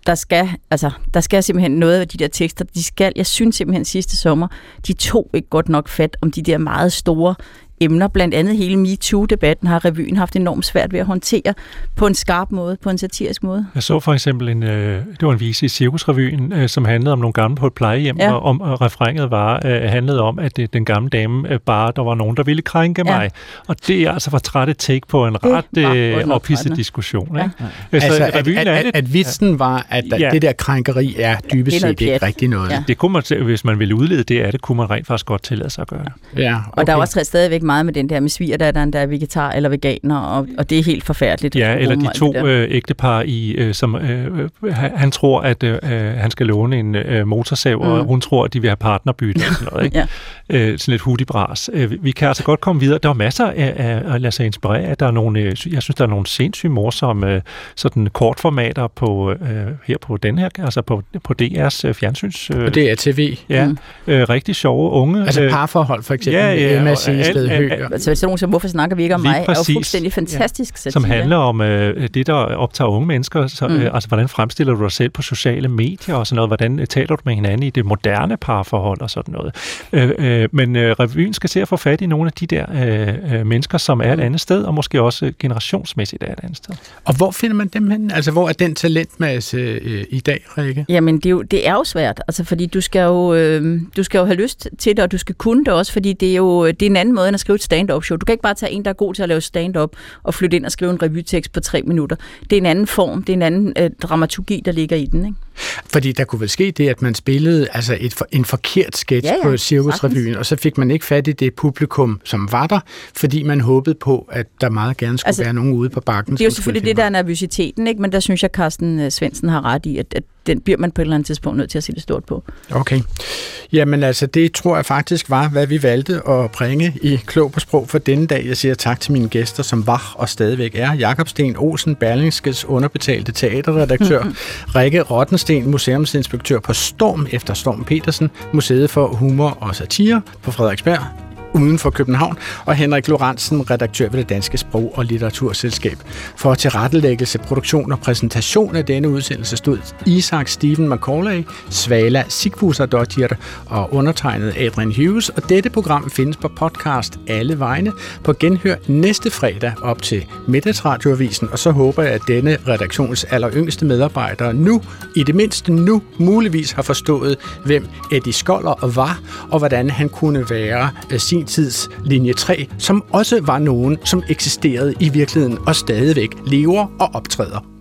der skal, altså, der skal simpelthen noget af de der tekster, de skal, jeg synes simpelthen sidste sommer, de tog ikke godt nok fat om de der meget store emner, blandt andet hele MeToo-debatten har revyen haft enormt svært ved at håndtere på en skarp måde, på en satirisk måde. Jeg så for eksempel en, øh, det var en vise i Cirkusrevyen, øh, som handlede om nogle gamle på et plejehjem, Ja. og, om, og refrenget var, øh, handlede om, at øh, den gamle dame øh, bare, der var nogen, der ville krænke Ja. mig. Og det er altså for træt et take på en Det ret øh, ophidset diskussion. Ikke? Ja. Øh, så Altså, at, revyen at, er at, lidt- at vitsen var, at ja. Ja. det der krænkeri er dybest er set ikke pjat. rigtig noget. Ja. Det kunne man, hvis man ville udlede det af det, kunne man rent faktisk godt tillade sig at gøre. Ja, Og der er også stadigvæk meget med den der med svigerdatteren, der er vegetar eller veganer, og, og det er helt forfærdeligt. Ja, eller de to øh, ægtepar, i, øh, som øh, øh, han tror, at øh, øh, han skal låne en øh, motorsav, mm. og hun tror, at de vil have partnerbytte og sådan noget. *laughs* Ikke? Ja. Øh, sådan lidt hudibras. Øh, vi- kan altså godt komme videre. Der er masser af, af at lade sig inspirere. Der er nogle, øh, jeg synes, der er nogle sindssygt morsomme øh, sådan kortformater på, øh, her på den her, altså på, på DR's øh, fjernsyns... Øh, det er tv. Ja, Mm. øh, rigtig sjove unge. Altså øh, parforhold, for eksempel, Ja, ja, Emma alt- Høgh. alt- Altså, sådan nogen som, hvorfor snakker vi ikke om mig, er jo præcis. fuldstændig fantastisk Ja. satire. Som handler om øh, det, der optager unge mennesker. Så, mm. øh, altså, hvordan fremstiller du dig selv på sociale medier og sådan noget? Hvordan øh, taler du med hinanden i det moderne parforhold og sådan noget? Øh, øh, men øh, revyen skal se at få fat i nogle af de der øh, øh, mennesker, som er et andet sted, og måske også øh, generationsmæssigt er et andet sted. Og hvor finder man dem hen? Altså, hvor er den talentmasse øh, i dag, Rikke? Jamen, det er, jo, det er jo svært, altså, fordi du skal jo, øh, du skal jo have lyst til det, og du skal kunne det også, fordi det er jo det er en anden måde end at skrive et stand-up show. Du kan ikke bare tage en, der er god til at lave stand-up, og flytte ind og skrive en revytekst på tre minutter. Det er en anden form, det er en anden øh, dramaturgi, der ligger i den, ikke? Fordi der kunne vel ske det, at man spillede altså et en forkert sketch Ja, ja, på Cirkusrevyen, og så fik man ikke fat i det publikum, som var der, fordi man håbede på, at der meget gerne skulle Altså, være nogen ude på bakken. Det er jo selvfølgelig det, der er nervøsiteten, ikke? men der synes jeg, Carsten øh, Svendsen har ret i, at, at den bliver man på et eller andet tidspunkt nødt til at se det stort på. Okay. Jamen altså, det tror jeg faktisk var, hvad vi valgte at bringe i Klog på Sprog for denne dag. Jeg siger tak til mine gæster, som var og stadigvæk er. Jakob Sten Olsen, Berlingskes underbetalte teaterredaktør. *laughs* Rikke Rottensten, museumsinspektør på Storm efter Storm Petersen, Museet for Humor og Satire på Frederiksberg uden for København, og Henrik Lorentzen, redaktør ved det Danske Sprog- og Litteraturselskab. For tilrettelæggelse, produktion og præsentation af denne udsendelse stod Isak Stephen Macaulay, Svala Sigfusardottir og undertegnet Adrian Hughes, og dette program findes på podcast alle vegne på genhør næste fredag op til Middagsradioavisen, og så håber jeg, at denne redaktions aller yngste medarbejdere nu, i det mindste nu, muligvis har forstået, hvem Eddie Skoller var, og hvordan han kunne være øh, sin sin tids linje 3, som også var nogen, som eksisterede i virkeligheden og stadigvæk lever og optræder.